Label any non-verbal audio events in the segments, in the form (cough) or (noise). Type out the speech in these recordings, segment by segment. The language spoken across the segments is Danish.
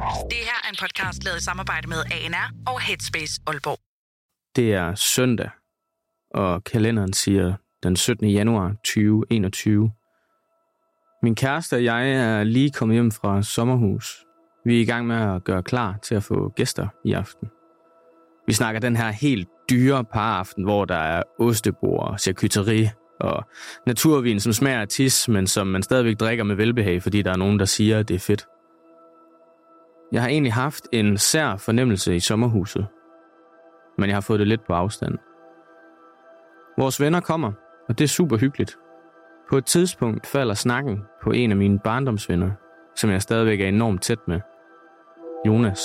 Det her er en podcast lavet i samarbejde med ANR og Headspace Aalborg. Det er søndag, og kalenderen siger den 17. januar 2021. Min kæreste og jeg er lige kommet hjem fra sommerhus. Vi er i gang med at gøre klar til at få gæster i aften. Vi snakker den her helt dyre paraften, hvor der er ostebord, charcuterie og naturvin, som smager af tis, men som man stadigvæk drikker med velbehag, fordi der er nogen, der siger, at det er fedt. Jeg har egentlig haft en sær fornemmelse i sommerhuset, men jeg har fået det lidt på afstand. Vores venner kommer, og det er super hyggeligt. På et tidspunkt falder snakken på en af mine barndomsvenner, som jeg stadigvæk er enormt tæt med. Jonas.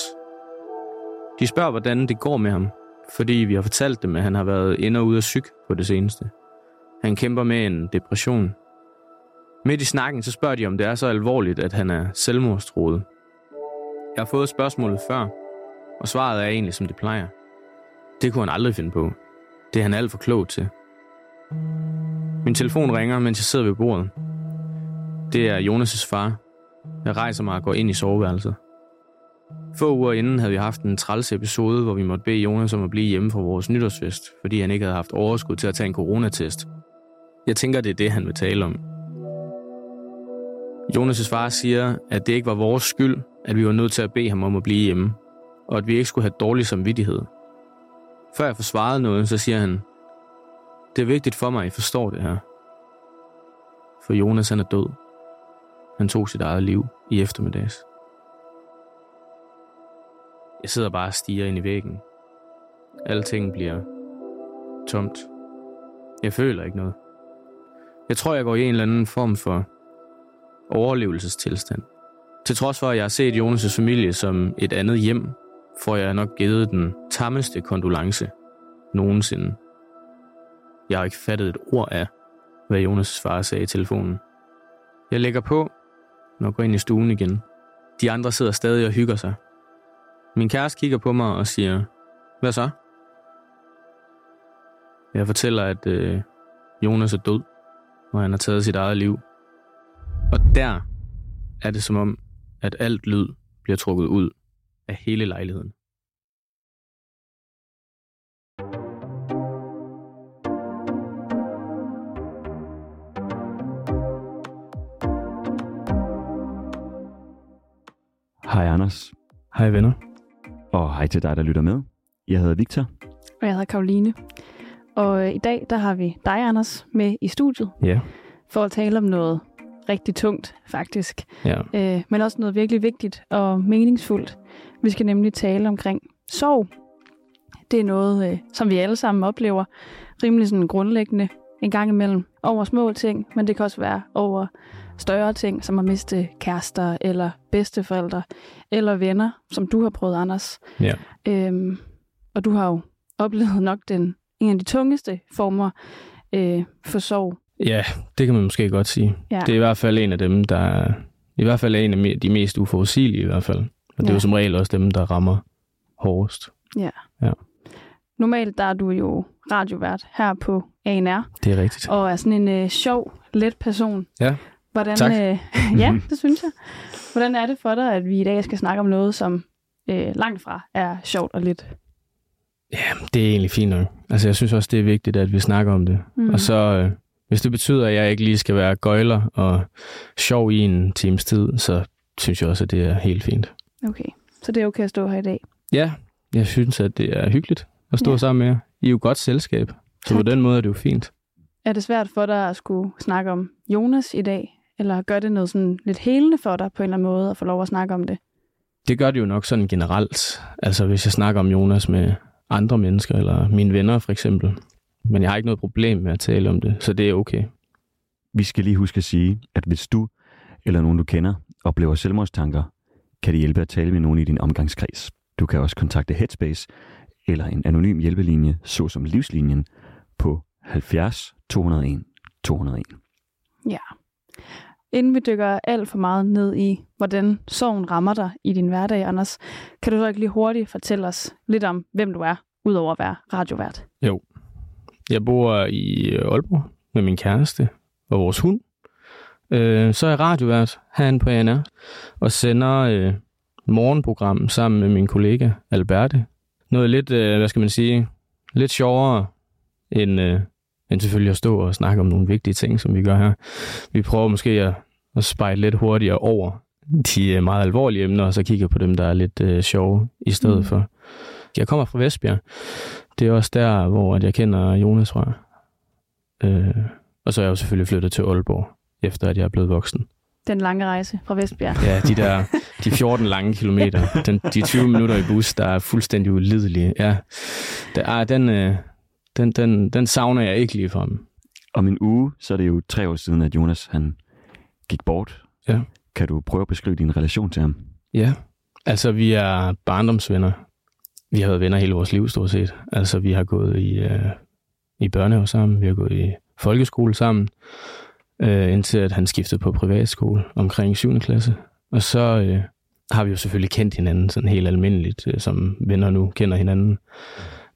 De spørger, hvordan det går med ham, fordi vi har fortalt dem, at han har været ind og ude af syg på det seneste. Han kæmper med en depression. Midt i snakken så spørger de, om det er så alvorligt, at han er selvmordstroet. Jeg har fået spørgsmålet før, og svaret er egentlig, som det plejer. Det kunne han aldrig finde på. Det er han alt for klog til. Min telefon ringer, mens jeg sidder ved bordet. Det er Jonas' far. Jeg rejser mig og går ind i soveværelset. Få uger inden havde vi haft en træls episode, hvor vi måtte bede Jonas om at blive hjemme fra vores nytårsfest, fordi han ikke havde haft overskud til at tage en coronatest. Jeg tænker, det er det, han vil tale om. Jonas' far siger, at det ikke var vores skyld, at vi var nødt til at bede ham om at blive hjemme, og at vi ikke skulle have dårlig samvittighed. Før jeg får svaret noget, så siger han, det er vigtigt for mig, at I forstår det her. For Jonas han er død. Han tog sit eget liv i eftermiddags. Jeg sidder bare og stiger ind i væggen. Alting bliver tomt. Jeg føler ikke noget. Jeg tror, jeg går i en eller anden form for overlevelsestilstand. Til trods for, at jeg har set Jonas' familie som et andet hjem, får jeg nok givet den tammeste kondolence nogensinde. Jeg har ikke fattet et ord af, hvad Jonas' far sagde i telefonen. Jeg lægger på, når jeg går ind i stuen igen. De andre sidder stadig og hygger sig. Min kæreste kigger på mig og siger, hvad så? Jeg fortæller, at øh, Jonas er død, og han har taget sit eget liv. Og der er det som om, at alt lyd bliver trukket ud af hele lejligheden. Hej Anders, Hej venner. og hej til dig, der lytter med. Jeg hedder Victor. Og jeg hedder Karoline. Og øh, i dag, der har vi dig, Anders, med i studiet Ja. for at tale om noget rigtig tungt, faktisk. Ja. Øh, men også noget virkelig vigtigt og meningsfuldt. Vi skal nemlig tale omkring sorg. Det er noget, øh, som vi alle sammen oplever rimelig sådan grundlæggende en gang imellem over små ting, men det kan også være over større ting, som at miste kærester eller bedsteforældre eller venner, som du har prøvet, Anders. Ja. Øhm, og du har jo oplevet nok den en af de tungeste former øh, for sorg. Ja, det kan man måske godt sige. Ja. Det er i hvert fald en af dem, der er, i hvert fald er en af de mest uforudsigelige i hvert fald. Og det er Ja. jo som regel også dem, der rammer hårdest. Normalt der er du jo radiovært her på ANR, Det er rigtigt. og er sådan en øh, sjov, let person. Ja, Hvordan, tak. Øh, (laughs) ja, (laughs) det synes jeg. Hvordan er det for dig, at vi i dag skal snakke om noget, som øh, langt fra er sjovt og lidt? det er egentlig fint nok. Altså, jeg synes også, det er vigtigt, at vi snakker om det. Mm. Og så, øh, hvis det betyder, at jeg ikke lige skal være gøjler og sjov i en times tid, så synes jeg også, at det er helt fint. Okay, så det er okay at stå her i dag. Ja, jeg synes, at det er hyggeligt at stå Ja. sammen med jer. I er jo godt selskab. Så på Tak. den måde er det jo fint. Er det svært for dig at skulle snakke om Jonas i dag? Eller gør det noget sådan lidt helende for dig på en eller anden måde at få lov at snakke om det? Det gør det jo nok sådan generelt. Altså hvis jeg snakker om Jonas med andre mennesker, eller mine venner for eksempel. Men jeg har ikke noget problem med at tale om det, så det er okay. Vi skal lige huske at sige, at hvis du eller nogen, du kender, oplever selvmordstanker, kan det hjælpe at tale med nogen i din omgangskreds. Du kan også kontakte Headspace eller en anonym hjælpelinje, såsom Livslinjen, på 70 201 201. Ja. Inden vi dykker alt for meget ned i, hvordan sorgen rammer dig i din hverdag, Anders, kan du så ikke lige hurtigt fortælle os lidt om, hvem du er, udover at være radiovært? Jeg bor i Aalborg med min kæreste og vores hund. Øh, så er jeg radiovært herinde på ANR og sender øh, morgenprogram sammen med min kollega Alberte. Noget lidt, øh, hvad skal man sige, lidt sjovere end, øh, end selvfølgelig at stå og snakke om nogle vigtige ting, som vi gør her. Vi prøver måske at, at spejle lidt hurtigere over de øh, meget alvorlige emner, og så kigger på dem, der er lidt øh, sjove i stedet mm. for. Jeg kommer fra Vestbjerg. Det er også der, hvor jeg kender Jonas fra. Øh, og så er jeg jo selvfølgelig flyttet til Aalborg, efter at jeg er blevet voksen. Den lange rejse fra Vestbjerg. Ja, de der (laughs) de 14 lange kilometer. Den, de 20 minutter i bus, der er fuldstændig ulidelige. Ja, der er, den, øh, den, den, den savner jeg ikke lige fra dem. Om en uge, så er det jo tre år siden, at Jonas han gik bort. Ja. Kan du prøve at beskrive din relation til ham? Ja, altså vi er barndomsvenner. Vi har været venner hele vores liv, stort set. Altså vi har gået i, øh, i børnehave sammen, vi har gået i folkeskole sammen, øh, indtil at han skiftede på privatskole omkring 7. klasse. Og så øh, har vi jo selvfølgelig kendt hinanden sådan helt almindeligt, øh, som venner nu kender hinanden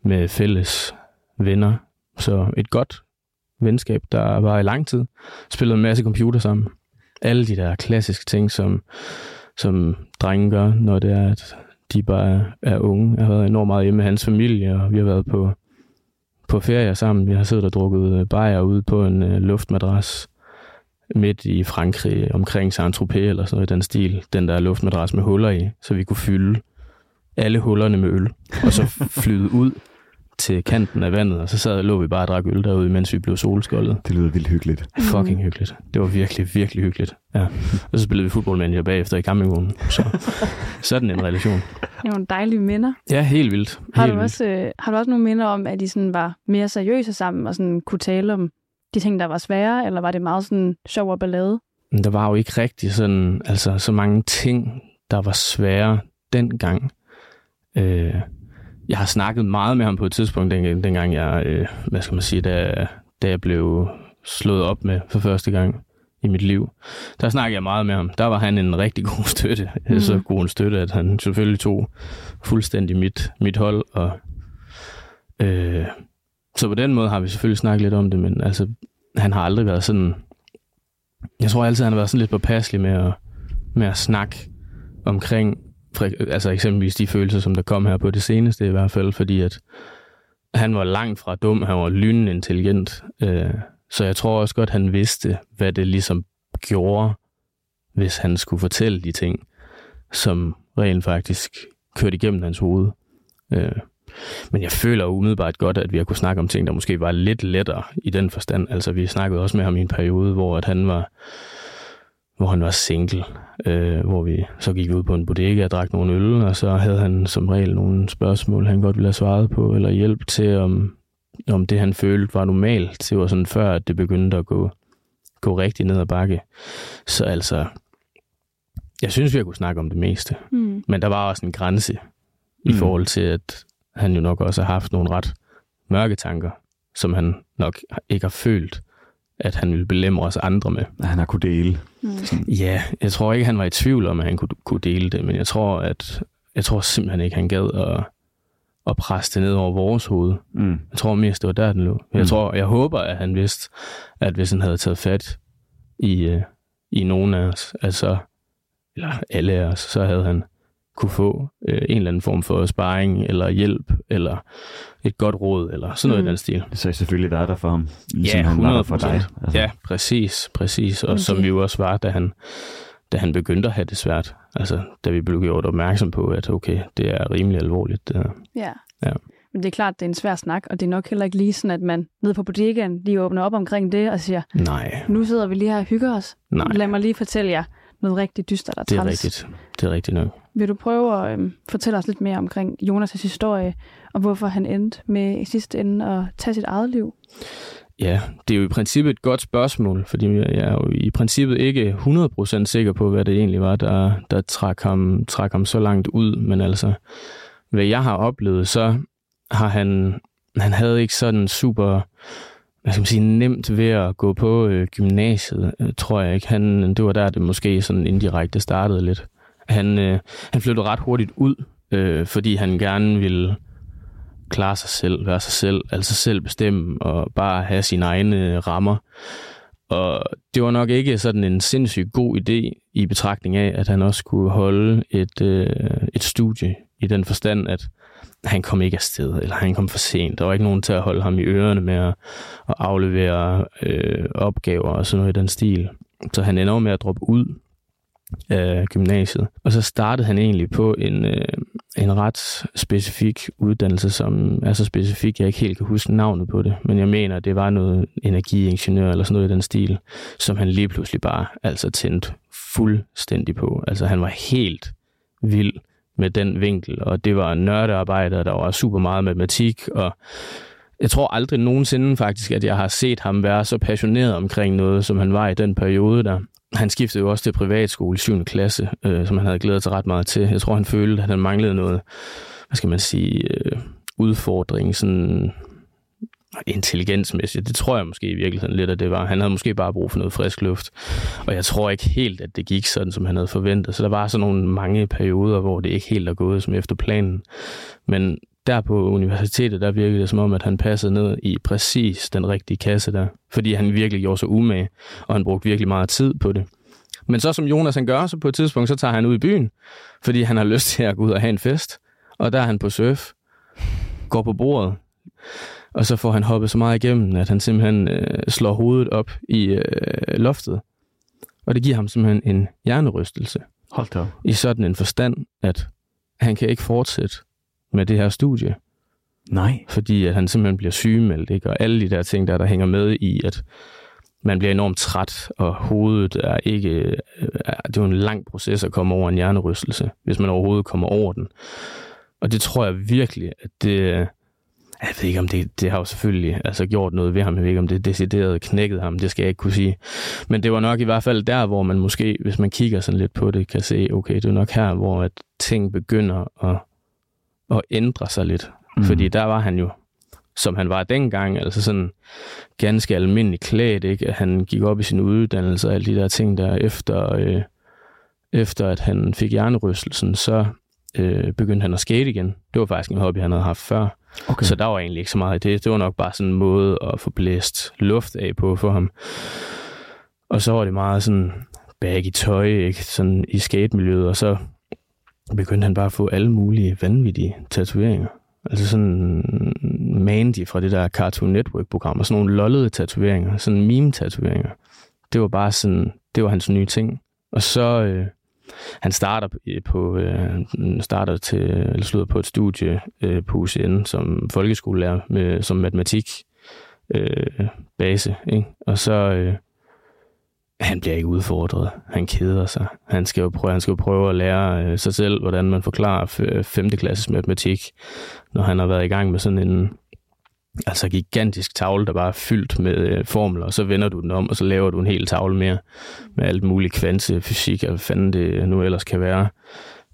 med fælles venner. Så et godt venskab, der var i lang tid. Spillede en masse computer sammen. Alle de der klassiske ting, som, som drenge gør, når det er, at de bare er unge. Jeg har været enormt meget hjemme med hans familie, og vi har været på, på ferie sammen. Vi har siddet og drukket bajer ude på en uh, luftmadras midt i Frankrig, omkring Saint-Tropez eller sådan noget i den stil. Den der luftmadras med huller i, så vi kunne fylde alle hullerne med øl, og så (laughs) flyde ud til kanten af vandet, og så sad og lå vi bare og drak øl derude, mens vi blev solskoldet. Det lyder vildt hyggeligt. Fucking hyggeligt. Det var virkelig, virkelig hyggeligt. Ja. Og så spillede vi fodboldmanager bagefter i campingvognen. Så (laughs) sådan en relation. Det var nogle dejlige minder. Ja, helt vildt. Har helt du, vildt. også, øh, har du også nogle minder om, at I sådan var mere seriøse sammen og sådan kunne tale om de ting, der var svære, eller var det meget sådan sjov og ballade? Men der var jo ikke rigtig sådan, altså så mange ting, der var svære dengang. Øh, jeg har snakket meget med ham på et tidspunkt, den, dengang jeg, øh, hvad skal man sige, da, da jeg blev slået op med for første gang i mit liv. Der snakkede jeg meget med ham. Der var han en rigtig god støtte. Mm. Så god en støtte, at han selvfølgelig tog fuldstændig mit, mit hold. Og, øh, så på den måde har vi selvfølgelig snakket lidt om det, men altså, han har aldrig været sådan... Jeg tror altid, han har været sådan lidt påpasselig med at, med at snakke omkring altså eksempelvis de følelser, som der kom her på det seneste i hvert fald, fordi at han var langt fra dum, han var lynende intelligent, øh, så jeg tror også godt, han vidste, hvad det ligesom gjorde, hvis han skulle fortælle de ting, som rent faktisk kørte igennem hans hoved. Øh, men jeg føler umiddelbart godt, at vi har kunne snakke om ting, der måske var lidt lettere i den forstand. Altså vi snakkede også med ham i en periode, hvor at han var hvor han var single, øh, hvor vi så gik ud på en bodega og drak nogle øl, og så havde han som regel nogle spørgsmål, han godt ville have svaret på, eller hjælp til, om, om det han følte var normalt. Det var sådan før, at det begyndte at gå, gå rigtig ned ad bakke. Så altså, jeg synes, vi har kunne snakke om det meste. Mm. Men der var også en grænse i Mm. forhold til, at han jo nok også har haft nogle ret mørke tanker, som han nok ikke har følt, at han ville belemre os andre med. Han har kunne dele. Mm. Ja, jeg tror ikke, han var i tvivl om, at han kunne, kunne dele det, men jeg tror, at jeg tror simpelthen ikke, han gad at, at presse det ned over vores hoved. Mm. Jeg tror mest, det var der, den lå. Jeg Mm. tror, jeg håber, at han vidste, at hvis han havde taget fat i, øh, i nogen af os, altså, eller alle af os, så havde han kunne få øh, en eller anden form for sparring, eller hjælp, eller et godt råd, eller sådan noget Mm. i den stil. Så I selvfølgelig været der for ham, ligesom Ja, han var der for 100%. dig. Altså, Ja, præcis, præcis. Og Men som vi jo også var, da han, da han begyndte at have det svært. Altså, da vi blev gjort opmærksom på, at okay, det er rimelig alvorligt. Det her. Ja. Ja. Men det er klart, det er en svær snak, og det er nok heller ikke lige sådan, at man nede på bodegaen lige åbner op omkring det og siger, Nej, nu sidder vi lige her og hygger os. nej, Lad mig lige fortælle jer noget rigtig dystert og det er træls. rigtigt. Det er rigtigt nok. Vil du prøve at øhm, fortælle os lidt mere omkring Jonas' historie, og hvorfor han endte med i sidste ende at tage sit eget liv? Ja, det er jo i princippet et godt spørgsmål, fordi jeg er jo i princippet ikke 100% sikker på, hvad det egentlig var, der, der trak, ham, trak ham så langt ud. Men altså, hvad jeg har oplevet, så har han, han havde ikke sådan super, hvad skal man sige, nemt ved at gå på øh, gymnasiet, øh, tror jeg ikke. Han, det var der, det måske sådan indirekte startede lidt. Han, øh, han flyttede ret hurtigt ud, øh, fordi han gerne ville klare sig selv, være sig selv, altså selv bestemme og bare have sine egne øh, rammer. Og det var nok ikke sådan en sindssygt god idé i betragtning af, at han også skulle holde et, øh, et studie i den forstand, at han kom ikke afsted, eller han kom for sent. Der var ikke nogen til at holde ham i ørerne med at, at aflevere øh, opgaver og sådan noget i den stil. Så han ender med at droppe ud øh, gymnasiet. Og så startede han egentlig på en, øh, en ret specifik uddannelse, som er så specifik, jeg ikke helt kan huske navnet på det. Men jeg mener, det var noget energiingeniør eller sådan noget i den stil, som han lige pludselig bare altså tændte fuldstændig på. Altså han var helt vild med den vinkel, og det var nørdearbejde, der var super meget matematik, og jeg tror aldrig nogensinde faktisk, at jeg har set ham være så passioneret omkring noget, som han var i den periode der. Han skiftede jo også til privatskole i 7. klasse, øh, som han havde glædet sig ret meget til. Jeg tror, han følte, at han manglede noget, hvad skal man sige, øh, udfordring, sådan intelligensmæssigt. Det tror jeg måske i virkeligheden lidt, at det var. Han havde måske bare brug for noget frisk luft. Og jeg tror ikke helt, at det gik sådan, som han havde forventet. Så der var sådan nogle mange perioder, hvor det ikke helt er gået som efter planen. Men der på universitetet, der virkede det som om, at han passede ned i præcis den rigtige kasse der. Fordi han virkelig gjorde sig umage, og han brugte virkelig meget tid på det. Men så som Jonas han gør, så på et tidspunkt, så tager han ud i byen, fordi han har lyst til at gå ud og have en fest. Og der er han på surf, går på bordet, og så får han hoppet så meget igennem, at han simpelthen øh, slår hovedet op i øh, loftet. Og det giver ham simpelthen en hjernerystelse. Hold da. I sådan en forstand, at han kan ikke fortsætte med det her studie, Nej. fordi at han simpelthen bliver sygemeldt, ikke? og alle de der ting, der, der hænger med i, at man bliver enormt træt, og hovedet er ikke... øh, er- Det er jo en lang proces at komme over en hjernerystelse, hvis man overhovedet kommer over den. Og det tror jeg virkelig, at det... Jeg ved ikke, om det, det har jo selvfølgelig altså, gjort noget ved ham. Jeg ved ikke, om det decideret knækket ham. Det skal jeg ikke kunne sige. Men det var nok i hvert fald der, hvor man måske, hvis man kigger sådan lidt på det, kan se, okay, det er nok her, hvor at ting begynder at, at ændre sig lidt. Mm. Fordi der var han jo, som han var dengang, altså sådan ganske almindelig klædt, ikke? At Han gik op i sin uddannelse og alle de der ting der. Efter, øh, efter at han fik hjernerystelsen, så øh, begyndte han at skate igen. Det var faktisk en hobby, han havde haft før. Okay. Så der var egentlig ikke så meget i det. Det var nok bare sådan en måde at få blæst luft af på for ham. Og så var det meget sådan bag i tøj, ikke? Sådan i skatemiljøet, og så begyndte han bare at få alle mulige vanvittige tatoveringer. Altså sådan Mandy fra det der Cartoon Network-program, og sådan nogle lollede tatoveringer, sådan meme-tatoveringer. Det var bare sådan, det var hans nye ting. Og så, øh, han starter øh, på, øh, starter til, eller slutter på et studie øh, på UCN som folkeskolelærer med, som matematik øh, base, ikke? Og så, øh, han bliver ikke udfordret. Han keder sig. Han skal jo prøve, han skal jo prøve at lære øh, sig selv, hvordan man forklarer 5. Øh, klasses matematik, når han har været i gang med sådan en altså gigantisk tavle, der bare er fyldt med øh, formler, og så vender du den om, og så laver du en hel tavle mere med alt muligt kvantefysik, og hvad fanden det nu ellers kan være.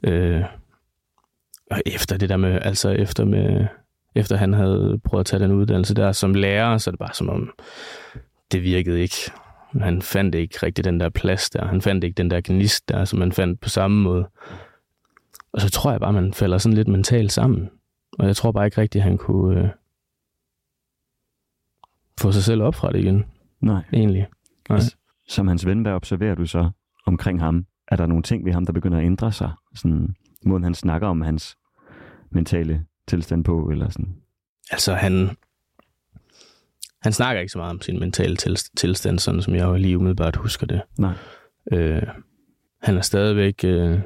Øh, og efter det der med, altså efter med, efter han havde prøvet at tage den uddannelse der som lærer, så er det bare som om, det virkede ikke. Han fandt ikke rigtig den der plads der. Han fandt ikke den der gnist der, som man fandt på samme måde. Og så tror jeg bare, man falder sådan lidt mentalt sammen. Og jeg tror bare ikke rigtigt, han kunne øh, få sig selv op fra det igen, Nej. egentlig. Nej. Som hans ven, hvad observerer du så omkring ham? Er der nogle ting ved ham, der begynder at ændre sig? Sådan, måden han snakker om hans mentale tilstand på, eller sådan? Altså, han, han snakker ikke så meget om sin mentale tilst- tilstand, sådan som jeg lige umiddelbart husker det. Nej. Øh, han er stadigvæk... Øh,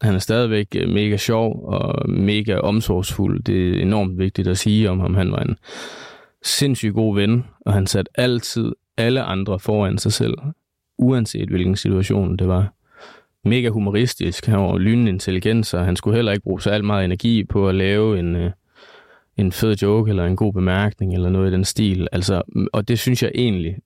han er stadigvæk øh, mega sjov og mega omsorgsfuld. Det er enormt vigtigt at sige om ham. Han var en sindssygt god ven, og han satte altid alle andre foran sig selv, uanset hvilken situation det var. Mega humoristisk. Han var lynende intelligens, og han skulle heller ikke bruge så alt meget energi på at lave en, øh, en fed joke eller en god bemærkning eller noget i den stil. Altså, og det synes jeg egentlig,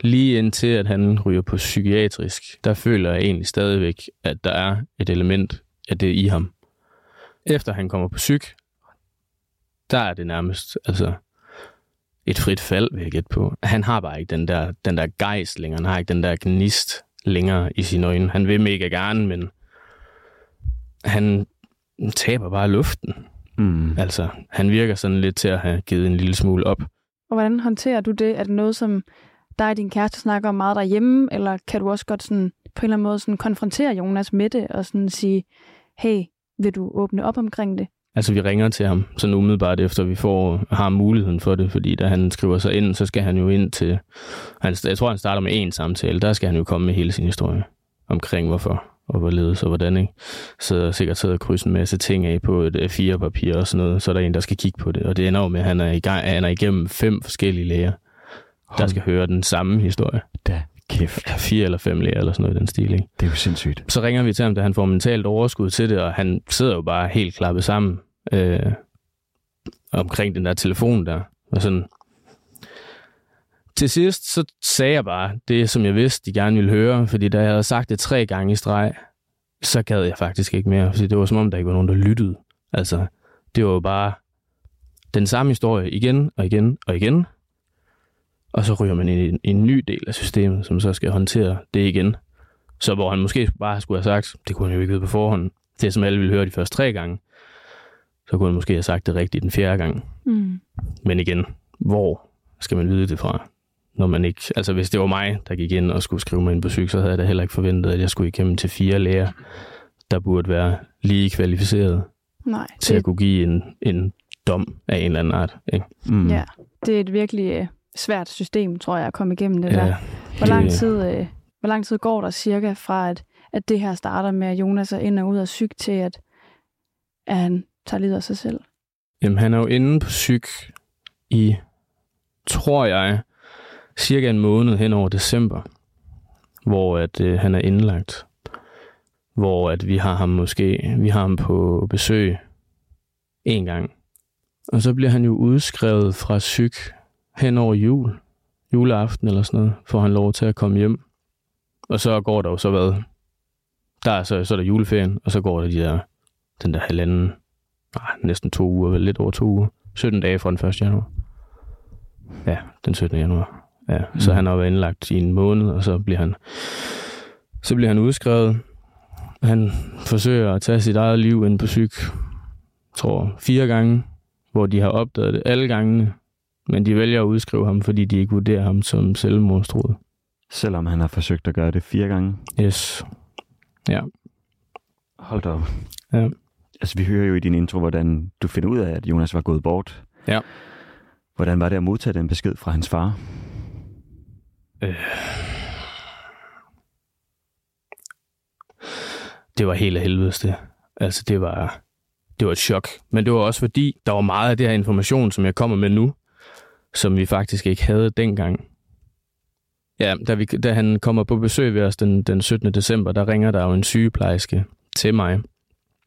lige indtil at han ryger på psykiatrisk, der føler jeg egentlig stadigvæk, at der er et element af det i ham. Efter han kommer på psyk, der er det nærmest altså, et frit fald, vil jeg gætte på. Han har bare ikke den der, den der gejst længere, han har ikke den der gnist længere i sine øjne. Han vil mega gerne, men han taber bare luften. Mm. Altså, han virker sådan lidt til at have givet en lille smule op. Og hvordan håndterer du det? Er det noget, som dig og din kæreste snakker om meget derhjemme, eller kan du også godt sådan, på en eller anden måde sådan konfrontere Jonas med det, og sådan sige, hey, vil du åbne op omkring det? Altså, vi ringer til ham sådan umiddelbart efter, vi får, har muligheden for det, fordi da han skriver sig ind, så skal han jo ind til... Han, jeg tror, han starter med en samtale. Der skal han jo komme med hele sin historie omkring, hvorfor og hvorledes og hvordan, ikke? Så sikkert sidder og krydser en masse ting af på et A4-papir og sådan noget, så er der en, der skal kigge på det. Og det ender jo med, at han er, i gang, han er igennem fem forskellige læger, der skal høre den samme historie. Da kæft. Fire eller fem læger eller sådan noget i den stil, ikke? Det er jo sindssygt. Så ringer vi til ham, da han får mentalt overskud til det, og han sidder jo bare helt klappet sammen øh, omkring den der telefon der. Og sådan. Til sidst, så sagde jeg bare det, som jeg vidste, de gerne ville høre, fordi da jeg havde sagt det tre gange i streg, så gad jeg faktisk ikke mere, fordi det var som om, der ikke var nogen, der lyttede. Altså, det var jo bare den samme historie igen og igen og igen, og så ryger man ind i en, en ny del af systemet, som så skal håndtere det igen. Så hvor han måske bare skulle have sagt, det kunne han jo ikke vide på forhånd, det som alle ville høre de første tre gange, så kunne han måske have sagt det rigtigt den fjerde gang. Mm. Men igen, hvor skal man vide det fra? Når man ikke, altså hvis det var mig, der gik ind og skulle skrive mig ind på syg, så havde jeg da heller ikke forventet, at jeg skulle igennem til fire læger, der burde være lige kvalificeret Nej, til det, at kunne give en, en dom af en eller anden art. Ikke? Mm. ja, det er et virkelig øh, svært system, tror jeg, at komme igennem det der. Hvor lang, tid, øh, hvor lang tid går der cirka fra, at, at det her starter med, at Jonas er ind og ud af syg til, at, at han tager livet af sig selv? Jamen, han er jo inde på psyk i, tror jeg, cirka en måned hen over december, hvor at øh, han er indlagt. Hvor at vi har ham måske, vi har ham på besøg en gang. Og så bliver han jo udskrevet fra syg hen over jul, juleaften eller sådan noget, får han lov til at komme hjem. Og så går der jo så hvad? Der er så, så er der juleferien, og så går der de der, den der halvanden nej, næsten to uger, vel lidt over to uger. 17 dage fra den 1. januar. Ja, den 17. januar. Ja, mm. så han har været indlagt i en måned, og så bliver han, så bliver han udskrevet. Han forsøger at tage sit eget liv ind på jeg tror fire gange, hvor de har opdaget det alle gangene, men de vælger at udskrive ham, fordi de ikke vurderer ham som selvmordstruet. Selvom han har forsøgt at gøre det fire gange. Yes. Ja. Hold da op. Ja. Altså, vi hører jo i din intro, hvordan du finder ud af, at Jonas var gået bort. Ja. Hvordan var det at modtage den besked fra hans far? Øh. det var helt af helvedes det. Altså, det var, det var et chok. Men det var også fordi, der var meget af det her information, som jeg kommer med nu, som vi faktisk ikke havde dengang. Ja, da, vi, da han kommer på besøg ved os den, den 17. december, der ringer der jo en sygeplejerske til mig.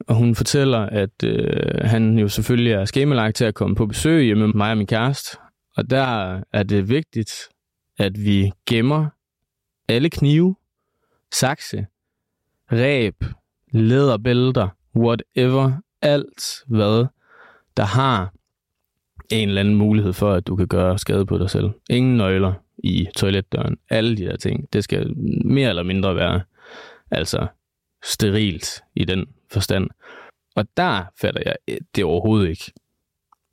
Og hun fortæller, at øh, han jo selvfølgelig er skemalagt til at komme på besøg hjemme med mig og min kæreste. Og der er det vigtigt, at vi gemmer alle knive, sakse, ræb, læderbælter, whatever, alt hvad, der har en eller anden mulighed for, at du kan gøre skade på dig selv. Ingen nøgler i toiletdøren. Alle de der ting. Det skal mere eller mindre være altså sterilt i den forstand. Og der fatter jeg eh, det overhovedet ikke.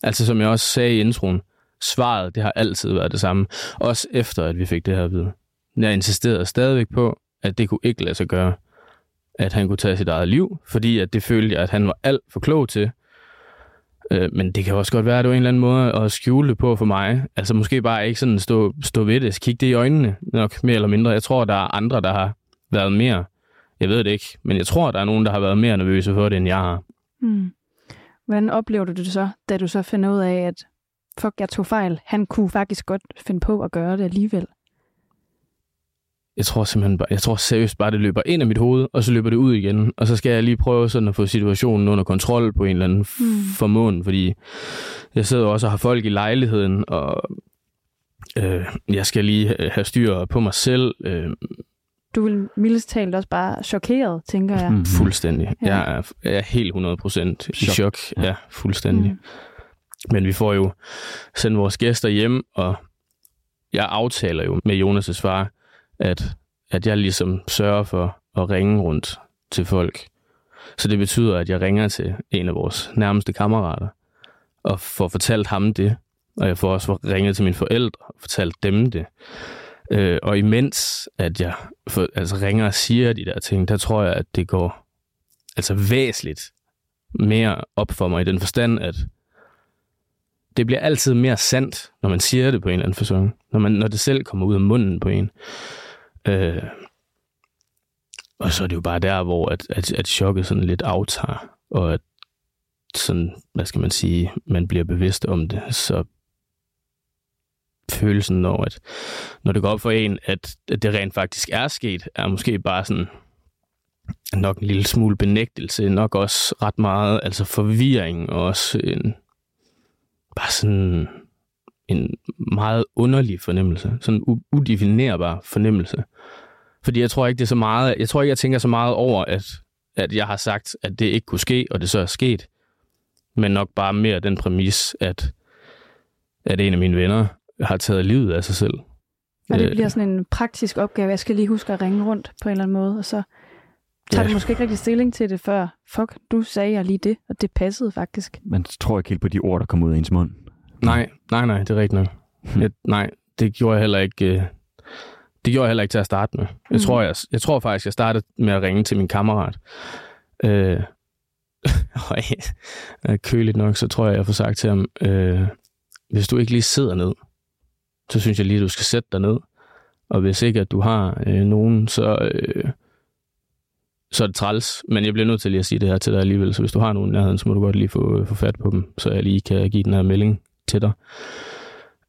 Altså som jeg også sagde i introen, svaret det har altid været det samme. Også efter, at vi fik det her at vide. Jeg insisterede stadigvæk på, at det kunne ikke lade sig gøre at han kunne tage sit eget liv, fordi at det følte jeg, at han var alt for klog til. Øh, men det kan også godt være, at det var en eller anden måde at skjule det på for mig. Altså måske bare ikke sådan stå, stå ved det, kigge det i øjnene nok mere eller mindre. Jeg tror, der er andre, der har været mere. Jeg ved det ikke, men jeg tror, der er nogen, der har været mere nervøse for det, end jeg har. Mm. Hvordan oplever du det så, da du så finder ud af, at fuck, jeg tog fejl. Han kunne faktisk godt finde på at gøre det alligevel. Jeg tror simpelthen bare, jeg tror seriøst bare, det løber ind i mit hoved, og så løber det ud igen. Og så skal jeg lige prøve sådan at få situationen under kontrol på en eller anden Mm. formåen, fordi jeg sidder også og har folk i lejligheden, og øh, jeg skal lige have styr på mig selv. Øh, Du vil mildest talt også bare chokeret, tænker jeg. Mm. fuldstændig. Ja. Jeg, er, jeg er helt 100% i Chok. chok. Ja. Ja, ja fuldstændig. Mm. Men vi får jo sendt vores gæster hjem, og jeg aftaler jo med Jonas' far, at, at jeg ligesom sørger for at ringe rundt til folk. Så det betyder, at jeg ringer til en af vores nærmeste kammerater, og får fortalt ham det. Og jeg får også ringet til mine forældre og fortalt dem det. Øh, og imens, at jeg for, altså ringer og siger de der ting, der tror jeg, at det går altså væsentligt mere op for mig i den forstand, at det bliver altid mere sandt, når man siger det på en eller anden fasong. Når, man, når det selv kommer ud af munden på en. Øh, og så er det jo bare der, hvor at, at, at chokket sådan lidt aftager, og at sådan, hvad skal man sige, man bliver bevidst om det, så følelsen når, at når det går op for en, at, at det rent faktisk er sket, er måske bare sådan nok en lille smule benægtelse, nok også ret meget, altså forvirring, og også en, bare sådan en meget underlig fornemmelse, sådan en udefinerbar fornemmelse. Fordi jeg tror ikke, det er så meget, jeg tror ikke, jeg tænker så meget over, at, at jeg har sagt, at det ikke kunne ske, og det så er sket. Men nok bare mere den præmis, at, at en af mine venner har taget livet af sig selv. Og det øh, bliver sådan en praktisk opgave. Jeg skal lige huske at ringe rundt på en eller anden måde, og så tager ja. du måske ikke rigtig stilling til det før. Fuck, du sagde jeg lige det, og det passede faktisk. Man tror ikke helt på de ord, der kommer ud af ens mund. Nej, nej, nej, det er rigtigt nok. Hm. Jeg, nej, det gjorde jeg heller ikke. Øh, det gjorde jeg heller ikke til at starte med. Jeg, mm. tror, jeg, jeg tror faktisk, jeg startede med at ringe til min kammerat. Øh, (laughs) og køligt nok, så tror jeg, jeg får sagt til ham, øh, hvis du ikke lige sidder ned, så synes jeg lige, at du skal sætte dig ned. Og hvis ikke, at du har øh, nogen, så, øh, så er det træls. Men jeg bliver nødt til lige at sige det her til dig alligevel. Så hvis du har nogen i nærheden, så må du godt lige få, få fat på dem, så jeg lige kan give den her melding til dig.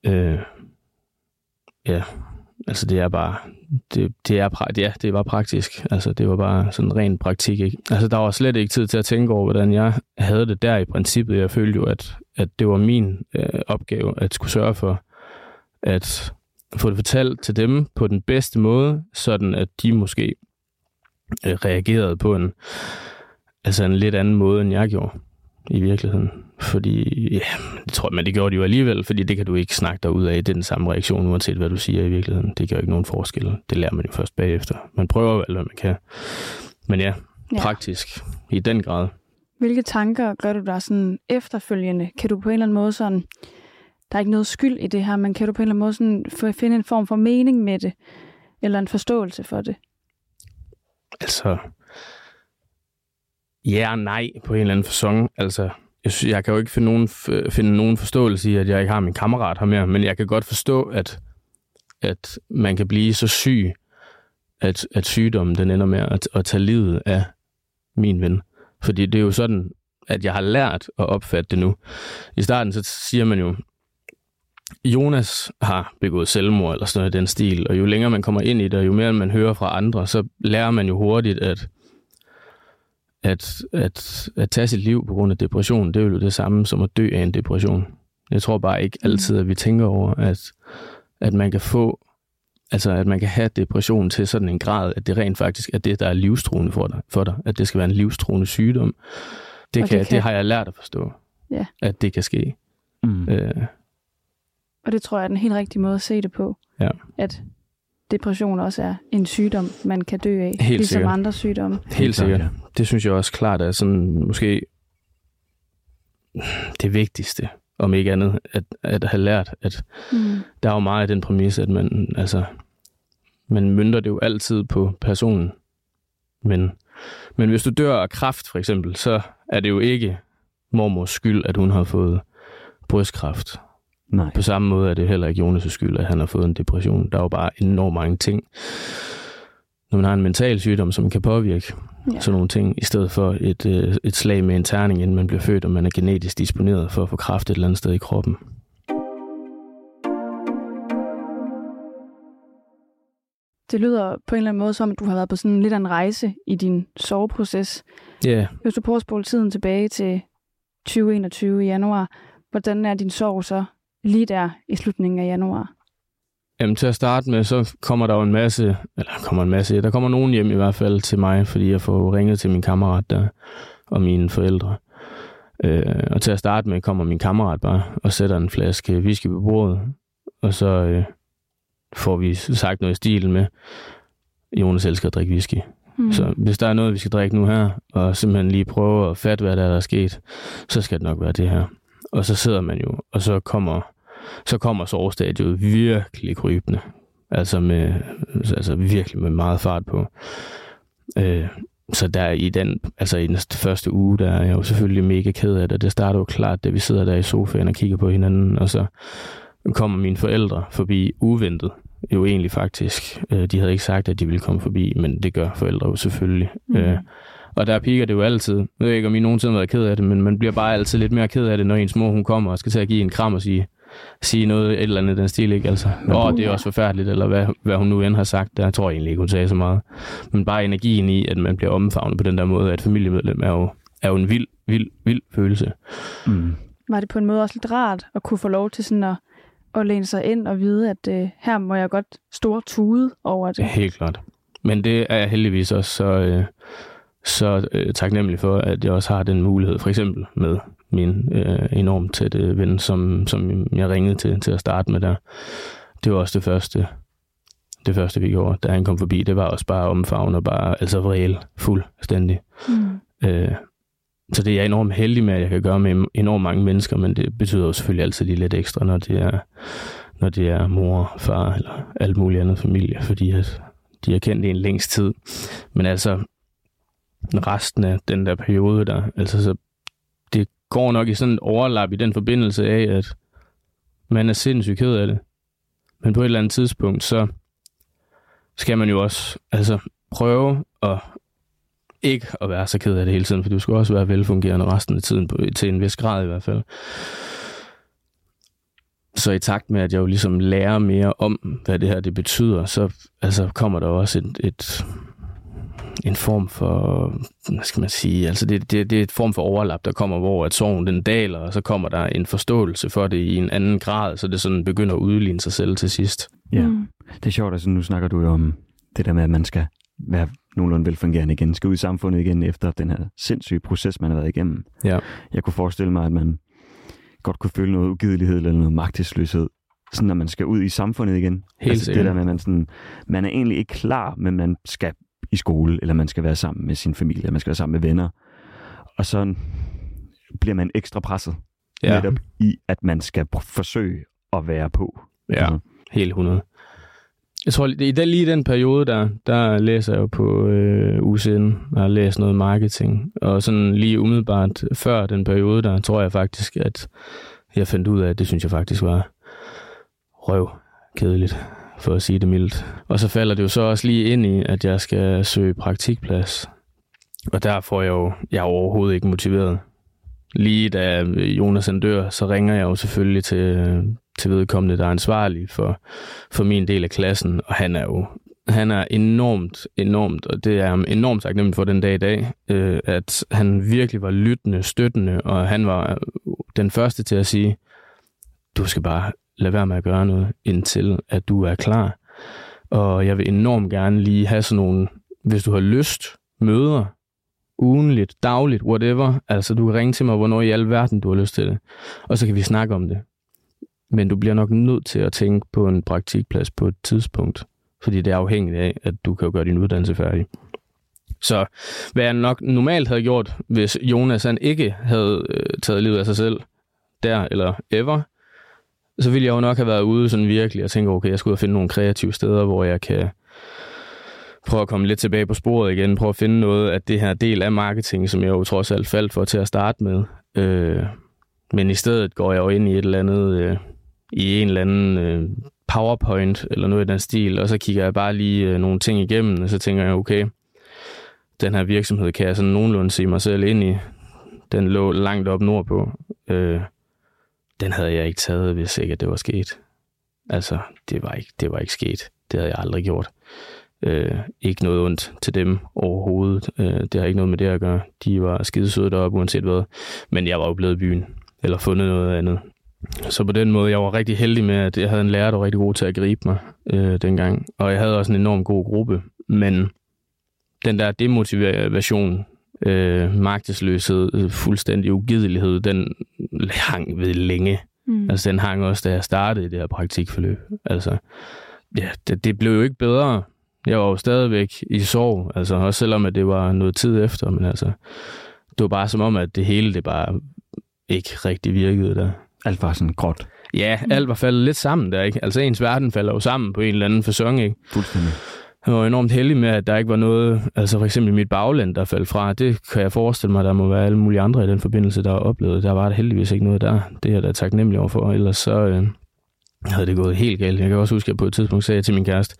Øh, ja, altså det er bare, det, det er, ja, det var praktisk. Altså det var bare sådan ren praktik. Ikke? Altså der var slet ikke tid til at tænke over, hvordan jeg havde det der i princippet. Jeg følte jo, at, at det var min øh, opgave at skulle sørge for, at få det fortalt til dem på den bedste måde, sådan at de måske øh, reagerede på en, altså en lidt anden måde, end jeg gjorde i virkeligheden. Fordi, ja, det tror jeg, men det gjorde de jo alligevel, fordi det kan du ikke snakke dig ud af. Det er den samme reaktion, uanset hvad du siger i virkeligheden. Det gør ikke nogen forskel. Det lærer man jo først bagefter. Man prøver vel, hvad man kan. Men ja, ja. praktisk i den grad. Hvilke tanker gør du der sådan efterfølgende? Kan du på en eller anden måde sådan, der er ikke noget skyld i det her, men kan du på en eller anden måde sådan finde en form for mening med det? Eller en forståelse for det? Altså, ja og nej på en eller anden fasong. Altså, jeg, synes, jeg kan jo ikke finde nogen, finde nogen forståelse i, at jeg ikke har min kammerat her mere, men jeg kan godt forstå, at, at man kan blive så syg, at, at sygdommen den ender med at, at tage livet af min ven. Fordi det er jo sådan, at jeg har lært at opfatte det nu. I starten så siger man jo, Jonas har begået selvmord eller sådan noget i den stil, og jo længere man kommer ind i det, og jo mere man hører fra andre, så lærer man jo hurtigt, at at, at, at tage sit liv på grund af depression, det er jo det samme som at dø af en depression. Jeg tror bare ikke altid, at vi tænker over, at, at man kan få, altså at man kan have depression til sådan en grad, at det rent faktisk er det, der er livstruende for dig, for dig at det skal være en livstruende sygdom. Det, kan, det, kan... det har jeg lært at forstå, ja. at det kan ske. Mm. Øh. Og det tror jeg er den helt rigtige måde at se det på. Ja. At depression også er en sygdom, man kan dø af, Helt ligesom sikkert. andre sygdomme. Helt sikkert. Det synes jeg også klart er sådan måske det vigtigste, om ikke andet, at, at have lært, at mm. der er jo meget af den præmis, at man, altså, man mønter det jo altid på personen. Men, men hvis du dør af kræft, for eksempel, så er det jo ikke mormors skyld, at hun har fået brystkræft. Nej. På samme måde er det heller ikke Jonas' skyld, at han har fået en depression. Der er jo bare enormt mange ting, når man har en mental sygdom, som kan påvirke ja. sådan nogle ting, i stedet for et, øh, et slag med en terning, inden man bliver født, og man er genetisk disponeret for at få kraft et eller andet sted i kroppen. Det lyder på en eller anden måde som, at du har været på sådan lidt af en rejse i din soveproces. Ja. Yeah. Hvis du prøver at spole tiden tilbage til 2021 i januar, hvordan er din sorg så lige der i slutningen af januar? Jamen til at starte med, så kommer der jo en masse, eller kommer en masse, der kommer nogen hjem i hvert fald til mig, fordi jeg får ringet til min kammerat der, og mine forældre. Øh, og til at starte med kommer min kammerat bare og sætter en flaske whisky på bordet, og så øh, får vi sagt noget i stil med, Jonas elsker at drikke whisky. Mm. Så hvis der er noget, vi skal drikke nu her, og simpelthen lige prøve at fatte, hvad der er, der er sket, så skal det nok være det her. Og så sidder man jo, og så kommer, så kommer sovestadiet virkelig krybende. Altså, med, altså virkelig med meget fart på. Øh, så der i den, altså i den første uge, der er jeg jo selvfølgelig mega ked af det. Det starter jo klart, da vi sidder der i sofaen og kigger på hinanden, og så kommer mine forældre forbi uventet. Jo egentlig faktisk. Øh, de havde ikke sagt, at de ville komme forbi, men det gør forældre jo selvfølgelig. Mm. Øh, og der piker det jo altid. Jeg ved ikke, om I nogensinde har været ked af det, men man bliver bare altid lidt mere ked af det, når ens mor hun kommer og skal til at give en kram og sige, sige noget, et eller andet den stil, ikke? Altså, åh, oh, det er også forfærdeligt, eller hvad, hvad hun nu end har sagt. Der tror jeg egentlig ikke, hun sagde så meget. Men bare energien i, at man bliver omfavnet på den der måde, at familiemedlem er jo, er jo en vild, vild, vild følelse. Mm. Var det på en måde også lidt rart at kunne få lov til sådan at, at læne sig ind og vide, at uh, her må jeg godt store tude over det? Helt klart. Men det er jeg heldigvis også så, øh, så øh, taknemmelig for, at jeg også har den mulighed, for eksempel med min øh, enormt tætte ven, som, som jeg ringede til til at starte med der. Det var også det første, det første vi gjorde, da han kom forbi. Det var også bare omfavn og bare, altså vrel, fuldstændig. Mm. Øh, så det er jeg enormt heldig med, at jeg kan gøre med enormt mange mennesker, men det betyder jo selvfølgelig altid lige lidt ekstra, når det er, når det er mor, far eller alt muligt andet familie, fordi at de har kendt en længst tid. Men altså, resten af den der periode der, altså så går nok i sådan en overlap i den forbindelse af, at man er sindssygt ked af det. Men på et eller andet tidspunkt, så skal man jo også altså, prøve at ikke at være så ked af det hele tiden, for du skal også være velfungerende resten af tiden, på, til en vis grad i hvert fald. Så i takt med, at jeg jo ligesom lærer mere om, hvad det her det betyder, så altså, kommer der også et, et, en form for, hvad skal man sige, altså det, det, det er et form for overlap, der kommer, hvor at sorgen den daler, og så kommer der en forståelse for det i en anden grad, så det sådan begynder at udligne sig selv til sidst. Ja, mm. det er sjovt, altså nu snakker du jo om det der med, at man skal være nogenlunde velfungerende igen, skal ud i samfundet igen efter den her sindssyge proces, man har været igennem. Ja. Jeg kunne forestille mig, at man godt kunne føle noget ugidelighed eller noget magtesløshed, sådan når man skal ud i samfundet igen. Helt altså, det der med, at man, sådan, man er egentlig ikke klar, men man skal i skole, eller man skal være sammen med sin familie, eller man skal være sammen med venner. Og så bliver man ekstra presset ja. netop i, at man skal forsøge at være på. Ja, altså. helt 100. Jeg tror, i den, lige den periode der, der læser jeg jo på øh, UCN, og har læst noget marketing. Og sådan lige umiddelbart før den periode der, tror jeg faktisk, at jeg fandt ud af, at det synes jeg faktisk var røv kedeligt for at sige det mildt. Og så falder det jo så også lige ind i, at jeg skal søge praktikplads. Og der får jeg jo, jeg er overhovedet ikke motiveret. Lige da Jonas dør, så ringer jeg jo selvfølgelig til, til vedkommende, der er ansvarlig for, for min del af klassen, og han er jo han er enormt, enormt, og det er ham enormt taknemmelig for den dag i dag, øh, at han virkelig var lyttende, støttende, og han var den første til at sige, du skal bare lad være med at gøre noget, indtil at du er klar. Og jeg vil enormt gerne lige have sådan nogle, hvis du har lyst, møder, ugenligt, dagligt, whatever. Altså, du kan ringe til mig, hvornår i al verden du har lyst til det. Og så kan vi snakke om det. Men du bliver nok nødt til at tænke på en praktikplads på et tidspunkt. Fordi det er afhængigt af, at du kan gøre din uddannelse færdig. Så hvad jeg nok normalt havde gjort, hvis Jonas han ikke havde øh, taget livet af sig selv, der eller ever, så ville jeg jo nok have været ude sådan virkelig og tænke, okay, jeg skal ud og finde nogle kreative steder, hvor jeg kan prøve at komme lidt tilbage på sporet igen, prøve at finde noget af det her del af marketing, som jeg jo trods alt faldt for til at starte med. Øh, men i stedet går jeg jo ind i et eller andet, øh, i en eller anden øh, PowerPoint eller noget i den stil, og så kigger jeg bare lige øh, nogle ting igennem, og så tænker jeg, okay, den her virksomhed kan jeg sådan nogenlunde se mig selv ind i. Den lå langt op nordpå. Øh, den havde jeg ikke taget, hvis ikke det var sket. Altså, det var ikke, det var ikke sket. Det havde jeg aldrig gjort. Øh, ikke noget ondt til dem overhovedet. Øh, det har ikke noget med det at gøre. De var skidesøde deroppe, uanset hvad. Men jeg var jo blevet i byen, eller fundet noget andet. Så på den måde, jeg var rigtig heldig med, at jeg havde en lærer, der var rigtig god til at gribe mig øh, dengang. Og jeg havde også en enorm god gruppe. Men den der demotivation, øh, magtesløshed, fuldstændig ugidelighed, den hang ved længe. Mm. Altså den hang også, da jeg startede i det her praktikforløb. Altså, ja, det, det blev jo ikke bedre. Jeg var jo stadigvæk i sorg, altså også selvom at det var noget tid efter, men altså, det var bare som om, at det hele, det bare ikke rigtig virkede der. Alt var sådan gråt. Ja, alt var faldet lidt sammen der, ikke? Altså ens verden falder jo sammen på en eller anden fasong, ikke? Fuldstændig. Jeg var enormt heldig med, at der ikke var noget, altså for eksempel mit bagland, der faldt fra. Det kan jeg forestille mig, der må være alle mulige andre i den forbindelse, der har oplevet. Der var der heldigvis ikke noget der. Det er jeg da taknemmelig overfor. Ellers så øh, havde det gået helt galt. Jeg kan også huske, at jeg på et tidspunkt sagde til min kæreste,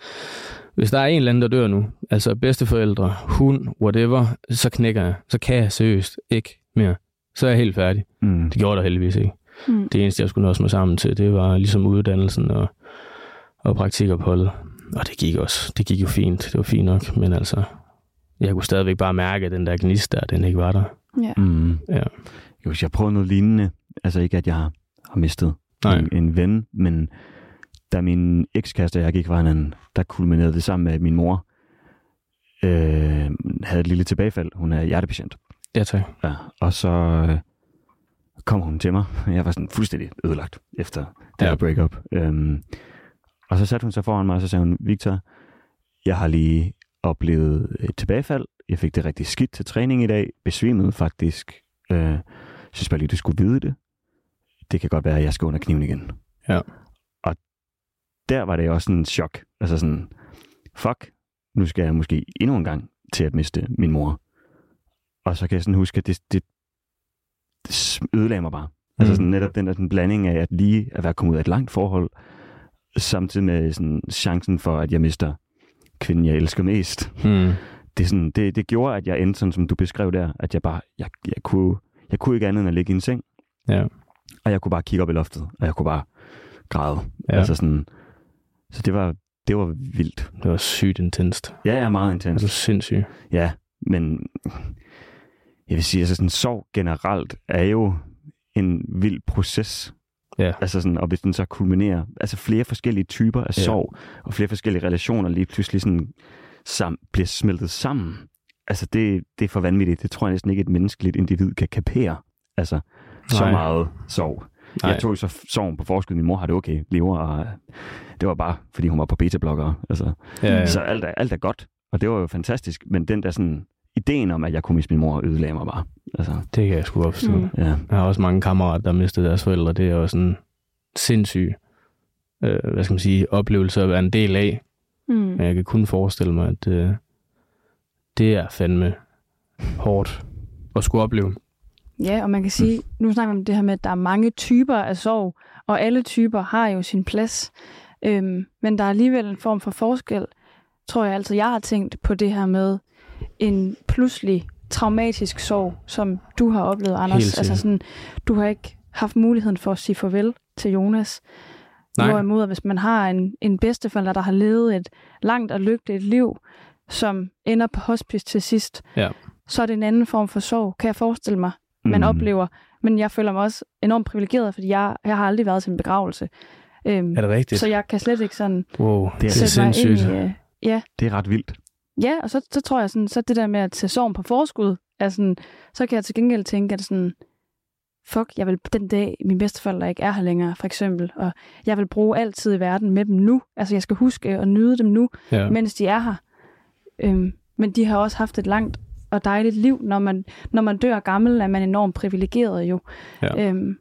hvis der er en eller anden, der dør nu, altså bedsteforældre, hund, whatever, så knækker jeg. Så kan jeg seriøst ikke mere. Så er jeg helt færdig. Mm. Det gjorde der heldigvis ikke. Mm. Det eneste, jeg skulle nå mig sammen til, det var ligesom uddannelsen og, og praktikopholdet. Og det gik også. Det gik jo fint. Det var fint nok. Men altså, jeg kunne stadigvæk bare mærke, at den der gnist der, den ikke var der. Ja. Mm. Ja. Jo, hvis jeg prøver noget lignende, altså ikke at jeg har, har mistet Nej. en, en ven, men da min ekskæreste og jeg gik fra hinanden, der kulminerede det sammen med, at min mor øh, havde et lille tilbagefald. Hun er hjertepatient. Ja, tak. Ja, og så øh, kom hun til mig. Jeg var sådan fuldstændig ødelagt efter det Ja. her breakup. Øhm, og så satte hun sig foran mig, og så sagde hun, Victor, jeg har lige oplevet et tilbagefald. Jeg fik det rigtig skidt til træning i dag. Besvimede faktisk. Øh, synes bare lige, du skulle vide det. Det kan godt være, at jeg skal under kniven igen. Ja. Og der var det også sådan en chok. Altså sådan, fuck, nu skal jeg måske endnu en gang til at miste min mor. Og så kan jeg sådan huske, at det, det, det ødelagde mig bare. Mm. Altså Mm. sådan netop den der sådan blanding af at lige at være kommet ud af et langt forhold, samtidig med sådan chancen for, at jeg mister kvinden, jeg elsker mest. Mm. Det, sådan, det, det gjorde, at jeg endte sådan, som du beskrev der, at jeg bare, jeg, jeg, kunne, jeg kunne ikke andet end at ligge i en seng, Ja. og jeg kunne bare kigge op i loftet, og jeg kunne bare græde. Ja. Altså sådan, så det var, det var vildt. Det var sygt intenst. Ja, er meget Det intens. var sindssygt. Ja, men jeg vil sige, altså sådan sorg generelt er jo en vild proces. Ja. Altså sådan, og hvis den så kulminerer, altså flere forskellige typer af Ja. sorg, og flere forskellige relationer lige pludselig sådan sam, bliver smeltet sammen. Altså det, det er for vanvittigt. Det tror jeg næsten ikke et menneskeligt individ kan kapere. Altså så Nej. meget sorg. Nej. Jeg tog så sorgen på forskud. Min mor har det okay, lever, og det var bare, fordi hun var på beta-blokker. Altså, Ja, ja. så alt er, alt er godt, og det var jo fantastisk. Men den der sådan, ideen om, at jeg kunne miste min mor, ødelagde mig bare. Altså, Det kan jeg sgu godt forstå. Mm. Ja. Jeg har også mange kammerater, der mistede deres forældre. Det er jo sådan sindssyg, øh, hvad skal man sige, oplevelse at være en del af. Mm. Men jeg kan kun forestille mig, at øh, det er fandme hårdt at skulle opleve. Ja, og man kan sige, nu snakker vi om det her med, at der er mange typer af sorg, og alle typer har jo sin plads. Øhm, men der er alligevel en form for forskel, tror jeg altid, jeg har tænkt på det her med en pludselig traumatisk sorg, som du har oplevet, Anders. Helt Altså sådan, du har ikke haft muligheden for at sige farvel til Jonas. Nej. Hvorimod, hvis man har en, en bedsteforælder, der har levet et langt og lykkeligt liv, som ender på hospice til sidst, Ja. så er det en anden form for sorg, kan jeg forestille mig man Mm. oplever. Men jeg føler mig også enormt privilegeret, fordi jeg, jeg har aldrig været til en begravelse. Øhm, Er det rigtigt? så jeg kan slet ikke sådan Wow, det er, Det er sætte mig sindssygt. ind i... Øh, ja, Det er ret vildt. Ja, og så, så tror jeg sådan, så det der med at tage sorgen på forskud, er sådan, så kan jeg til gengæld tænke, at sådan, fuck, jeg vil den dag, min bedsteforældre ikke er her længere, for eksempel, og jeg vil bruge altid i verden med dem nu. Altså, jeg skal huske at nyde dem nu, Ja. mens de er her. Øhm, men de har også haft et langt og dejligt liv. Når man, når man dør gammel, er man enormt privilegeret jo. Ja. Øhm,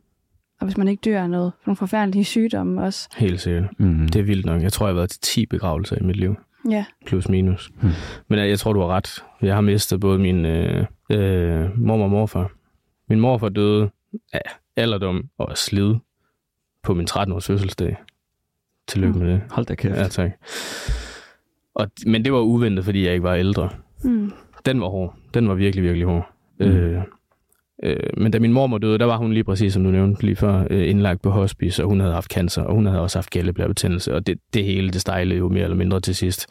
og hvis man ikke dør af noget, nogle forfærdelige sygdomme også. Helt sikkert. Mm. Det er vildt nok. Jeg tror, jeg har været til 10 begravelser i mit liv. Ja. Plus minus. Hmm. Men øh, jeg tror, du har ret. Jeg har mistet både min øh, øh, mormor og morfar. Min morfar døde af alderdom og af slid på min 13-års fødselsdag. Tillykke Mm. med det. Hold da kæft. Ja, tak. Og, men det var uventet, fordi jeg ikke var ældre. Mm. Den var hård. Den var virkelig, virkelig hård. Mm. Mm. Øh, øh, men da min mormor døde, der var hun lige præcis, som du nævnte lige før, øh, indlagt på hospice, og hun havde haft cancer, og hun havde også haft gældeblærebetændelse, og det, det hele, det stejlede jo mere eller mindre til sidst.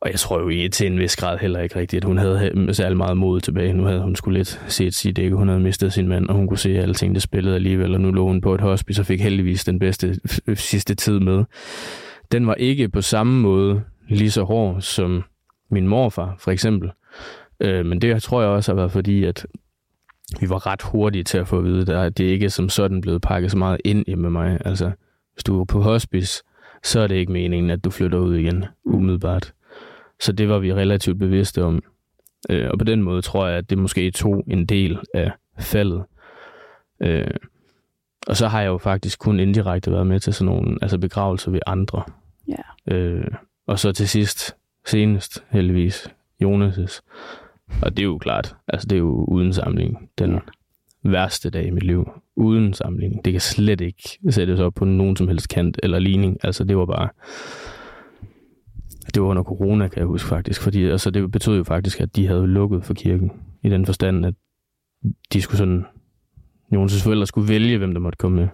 Og jeg tror jo ikke til en vis grad heller ikke rigtigt, at hun havde øh, særlig meget mod tilbage. Nu havde hun skulle lidt set sit ikke. Hun havde mistet sin mand, og hun kunne se at alting, det spillede alligevel, og nu lå hun på et hospice og fik heldigvis den bedste sidste tid med. Den var ikke på samme måde lige så hård som min morfar, for eksempel. Øh, men det tror jeg også har været fordi, at vi var ret hurtige til at få at vide, at det ikke som sådan blevet pakket så meget ind i med mig. Altså, hvis du er på hospice, så er det ikke meningen, at du flytter ud igen umiddelbart. Så det var vi relativt bevidste om. Øh, og på den måde tror jeg, at det måske tog en del af faldet. Øh, Og så har jeg jo faktisk kun indirekte været med til sådan nogle altså begravelser ved andre. Ja. Øh, og så til sidst, senest heldigvis, Jonas' Og det er jo klart, altså det er jo uden sammenligning. Den værste dag i mit liv. Uden sammenligning. Det kan slet ikke sættes op på nogen som helst kant eller ligning. Altså det var bare... Det var under corona, kan jeg huske faktisk. Fordi altså, det betød jo faktisk, at de havde lukket for kirken. I den forstand, at de skulle sådan... Jonas' forældre skulle vælge, hvem der måtte komme med.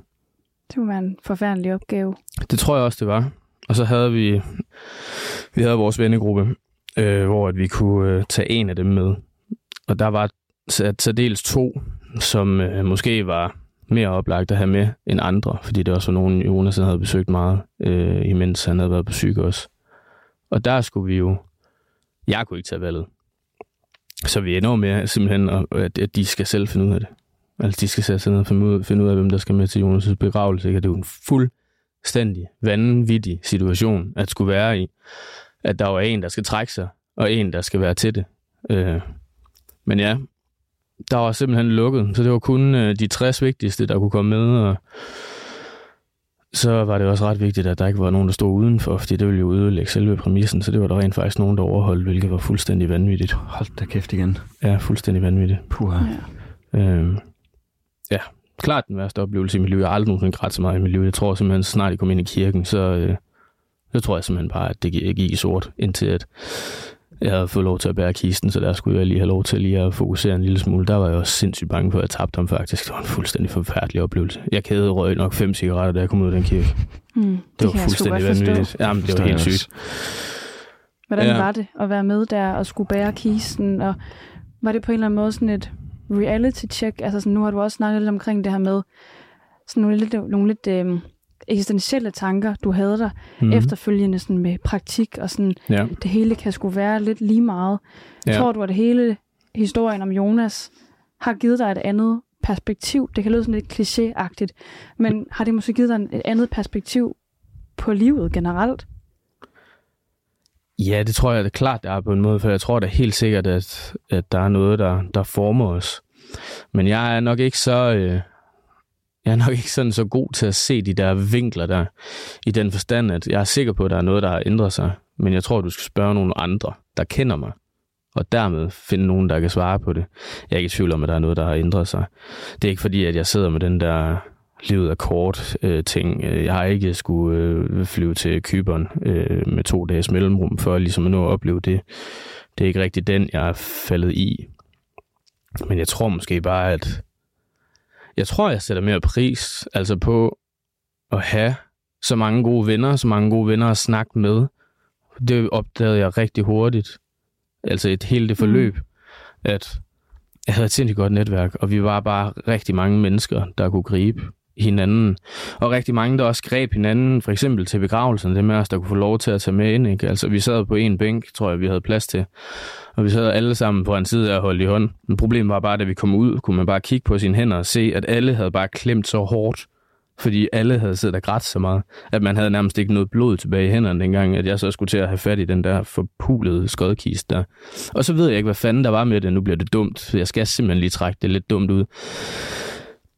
Det være en forfærdelig opgave. Det tror jeg også, det var. Og så havde vi, vi havde vores vennegruppe, øh, hvor at vi kunne øh, tage en af dem med. Og der var til særdeles to, som øh, måske var mere oplagt at have med end andre, fordi det også var nogen, Jonas havde besøgt meget, øh, imens han havde været på syg også. Og der skulle vi jo... Jeg kunne ikke tage valget. Så vi ender med simpelthen, at, at de skal selv finde ud af det. Altså, de skal sætte sig ned og finde ud, finde ud af, hvem der skal med til Jonas' begravelse. Ikke? Det er jo en fuldstændig vanvittig situation at skulle være i. At der var en, der skal trække sig, og en, der skal være til det. Øh, men ja, der var simpelthen lukket, så det var kun øh, de 60 vigtigste, der kunne komme med, og så var det også ret vigtigt, at der ikke var nogen, der stod udenfor, fordi det ville jo ødelægge selve præmissen, så det var der rent faktisk nogen, der overholdt, hvilket var fuldstændig vanvittigt. Hold da kæft igen. Ja, fuldstændig vanvittigt. Puha. Ja. Øh, ja, klart den værste oplevelse i mit liv. Jeg har aldrig nogensinde grædt så meget i mit liv. Jeg tror simpelthen, snart jeg kom ind i kirken, så, øh, så tror jeg simpelthen bare, at det gik, gik i sort, indtil at jeg havde fået lov til at bære kisten, så der skulle jeg lige have lov til lige at fokusere en lille smule. Der var jeg også sindssygt bange for, at jeg tabte ham faktisk. Det var en fuldstændig forfærdelig oplevelse. Jeg kædede røg nok fem cigaretter, da jeg kom ud af den kirke. Mm, Det, det var fuldstændig vanvittigt. Jamen, det var helt sygt. Hvordan Ja. var det at være med der og skulle bære kisten? Og var det på en eller anden måde sådan et reality check? Altså sådan, nu har du også snakket lidt omkring det her med sådan nogle lidt, nogle lidt øhm, eksistentielle tanker, du havde der mm. efterfølgende sådan med praktik og sådan, Ja. det hele kan sgu være lidt lige meget. Ja. Ja. Tror du, at det hele historien om Jonas har givet dig et andet perspektiv? Det kan lyde sådan lidt klichéagtigt, men har det måske givet dig et andet perspektiv på livet generelt? Ja, det tror jeg det er klart, det er på en måde, for jeg tror da helt sikkert, at, at der er noget, der, der former os. Men jeg er nok ikke så... Øh, jeg er nok ikke sådan så god til at se de der vinkler der, i den forstand, at jeg er sikker på, at der er noget, der har ændret sig. Men jeg tror, du skal spørge nogle andre, der kender mig, og dermed finde nogen, der kan svare på det. Jeg er ikke i tvivl om, at der er noget, der har ændret sig. Det er ikke fordi, at jeg sidder med den der livet er kort øh, ting. Jeg har ikke skulle øh, flyve til Kyberen øh, med to dages mellemrum, for ligesom at nå at opleve det. Det er ikke rigtig den, jeg er faldet i. Men jeg tror måske bare, at jeg tror, jeg sætter mere pris altså på at have så mange gode venner, så mange gode venner at snakke med. Det opdagede jeg rigtig hurtigt. Altså et hele det forløb, mm. at jeg havde et sindssygt godt netværk, og vi var bare rigtig mange mennesker, der kunne gribe hinanden. Og rigtig mange, der også greb hinanden, for eksempel til begravelsen, det med os, der kunne få lov til at tage med ind. Ikke? Altså, vi sad på en bænk, tror jeg, vi havde plads til. Og vi sad alle sammen på en side og holdt i hånd. Men problemet var bare, at da vi kom ud, kunne man bare kigge på sine hænder og se, at alle havde bare klemt så hårdt, fordi alle havde siddet og grædt så meget, at man havde nærmest ikke noget blod tilbage i hænderne dengang, at jeg så skulle til at have fat i den der forpulede skodkist der. Og så ved jeg ikke, hvad fanden der var med det. Nu bliver det dumt, jeg skal simpelthen lige trække det lidt dumt ud.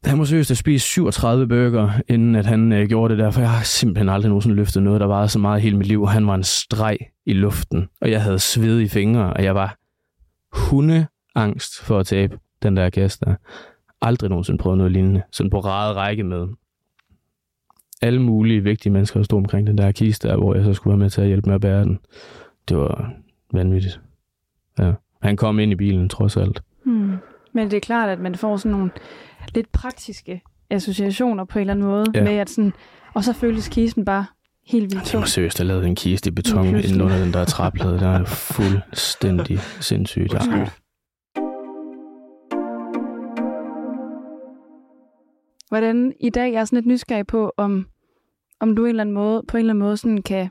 Han må seriøst have spist 37 burger, inden at han øh, gjorde det der, for jeg har simpelthen aldrig nogensinde løftet noget, der varede så meget hele mit liv. Han var en streg i luften, og jeg havde sved i fingre, og jeg var hundeangst for at tabe den der gæst der. Aldrig nogensinde prøvet noget lignende. Sådan på rade række med alle mulige vigtige mennesker, der stod omkring den der kiste der, hvor jeg så skulle være med til at hjælpe med at bære den. Det var vanvittigt. Ja. Han kom ind i bilen, trods alt. Hmm. Men det er klart, at man får sådan nogle lidt praktiske associationer på en eller anden måde, Ja. med at sådan, og så føles kisten bare helt vildt tung. seriøst have lavet en kiste i beton inden under den der træplade. Der er fuldstændig sindssygt. Ja. Hvordan i dag jeg er sådan lidt nysgerrig på, om, om du en eller anden måde, på en eller anden måde sådan kan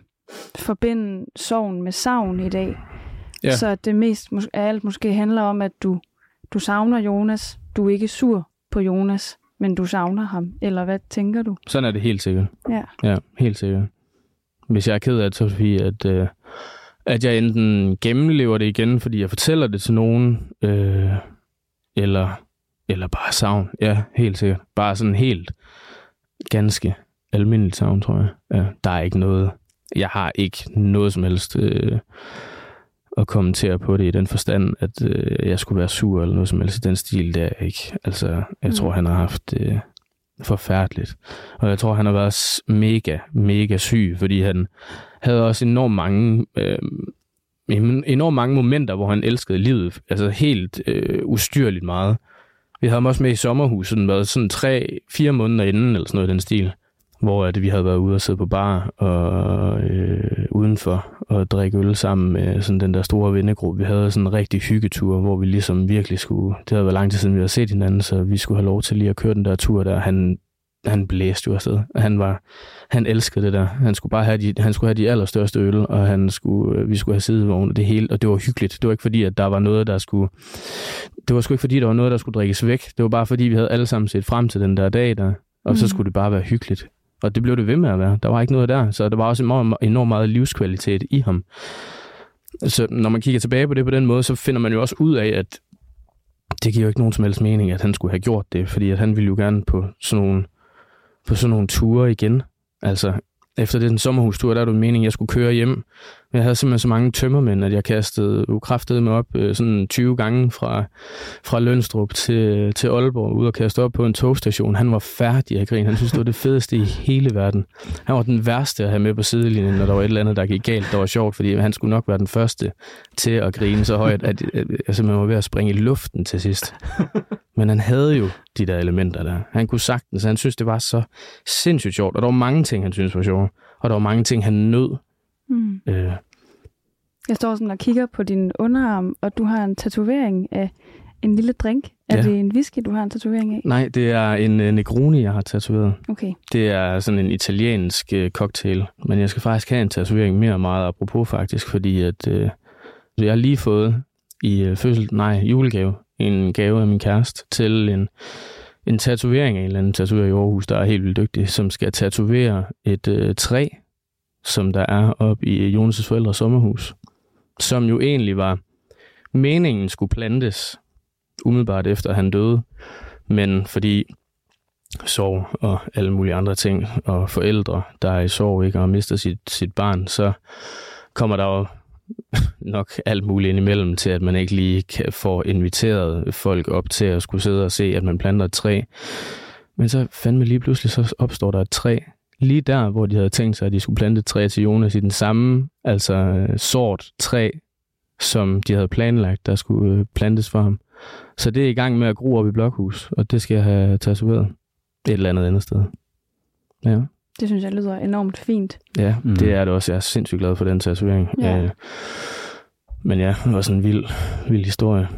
forbinde sorgen med savn i dag. Ja. Så det mest af alt måske handler om, at du, du savner Jonas. Du er ikke sur på Jonas, men du savner ham. Eller hvad tænker du? Sådan er det helt sikkert. Ja. Ja, helt sikkert. Hvis jeg er ked af det, så er det fordi, at, øh, at jeg enten gennemlever det igen, fordi jeg fortæller det til nogen, øh, eller, eller bare savn. Ja, helt sikkert. Bare sådan helt ganske almindeligt savn, tror jeg. Ja, der er ikke noget, jeg har ikke noget som helst øh, at kommentere på det i den forstand, at øh, jeg skulle være sur eller noget som helst i den stil, er jeg ikke. Altså, jeg mm. tror, han har haft det øh, forfærdeligt. Og jeg tror, han har været mega, mega syg, fordi han havde også enormt mange... Øh, enormt mange momenter, hvor han elskede livet, altså helt øh, ustyrligt meget. Vi havde ham også med i sommerhuset, været sådan tre, fire måneder inden, eller sådan noget i den stil hvor at vi havde været ude og sidde på bar og øh, udenfor og drikke øl sammen med sådan den der store vennegruppe. Vi havde sådan en rigtig hyggetur, hvor vi ligesom virkelig skulle... Det havde været lang tid siden, vi havde set hinanden, så vi skulle have lov til lige at køre den der tur der. Han, han blæste jo afsted. Han, var, han elskede det der. Han skulle bare have de, han skulle have de allerstørste øl, og han skulle, øh, vi skulle have sidevogn og det hele, og det var hyggeligt. Det var ikke fordi, at der var noget, der skulle... Det var sgu ikke fordi, der var noget, der skulle drikkes væk. Det var bare fordi, vi havde alle sammen set frem til den der dag der, og mm. så skulle det bare være hyggeligt. Og det blev det ved med at være. Der var ikke noget der, så der var også enormt meget livskvalitet i ham. Så når man kigger tilbage på det på den måde, så finder man jo også ud af, at det giver jo ikke nogen som helst mening, at han skulle have gjort det, fordi at han ville jo gerne på sådan nogle, på sådan nogle ture igen. Altså, efter den sommerhustur, der er det meningen, at jeg skulle køre hjem jeg havde simpelthen så mange tømmermænd, at jeg kastede ukræftet mig op øh, sådan 20 gange fra, fra Lønstrup til, til Aalborg, ud og kaste op på en togstation. Han var færdig at grine. Han synes, det var det fedeste i hele verden. Han var den værste at have med på sidelinjen, når der var et eller andet, der gik galt, der var sjovt, fordi han skulle nok være den første til at grine så højt, at jeg simpelthen var ved at springe i luften til sidst. Men han havde jo de der elementer der. Han kunne sagtens, han synes, det var så sindssygt sjovt, og der var mange ting, han synes var sjovt, og der var mange ting, han nød. Mm. Øh, jeg står sådan og kigger på din underarm, og du har en tatovering af en lille drink. Er ja. det en whisky, du har en tatovering af? Nej, det er en uh, Negroni, jeg har tatoveret. Okay. Det er sådan en italiensk uh, cocktail, men jeg skal faktisk have en tatovering mere meget apropos faktisk, fordi at uh, jeg har lige fået i uh, fødsel, nej, julegave, en gave af min kæreste til en, en tatovering af en eller anden tatoverer i Aarhus, der er helt vildt dygtig, som skal tatovere et uh, træ, som der er op i øh, Jonas' forældres sommerhus som jo egentlig var meningen skulle plantes umiddelbart efter han døde, men fordi sorg og alle mulige andre ting, og forældre, der er i sorg ikke, og mister sit, sit barn, så kommer der jo (laughs) nok alt muligt ind imellem til, at man ikke lige kan få inviteret folk op til at skulle sidde og se, at man planter et træ. Men så fandme lige pludselig, så opstår der et træ, lige der, hvor de havde tænkt sig, at de skulle plante et træ til Jonas i den samme, altså øh, sort træ, som de havde planlagt, der skulle øh, plantes for ham. Så det er i gang med at gro op i blokhus, og det skal jeg have tatoveret et eller andet andet sted. Ja. Det synes jeg lyder enormt fint. Ja, mm. det er det også. Jeg er sindssygt glad for den tatovering. Ja. Øh, men ja, det var sådan en vild, vild historie.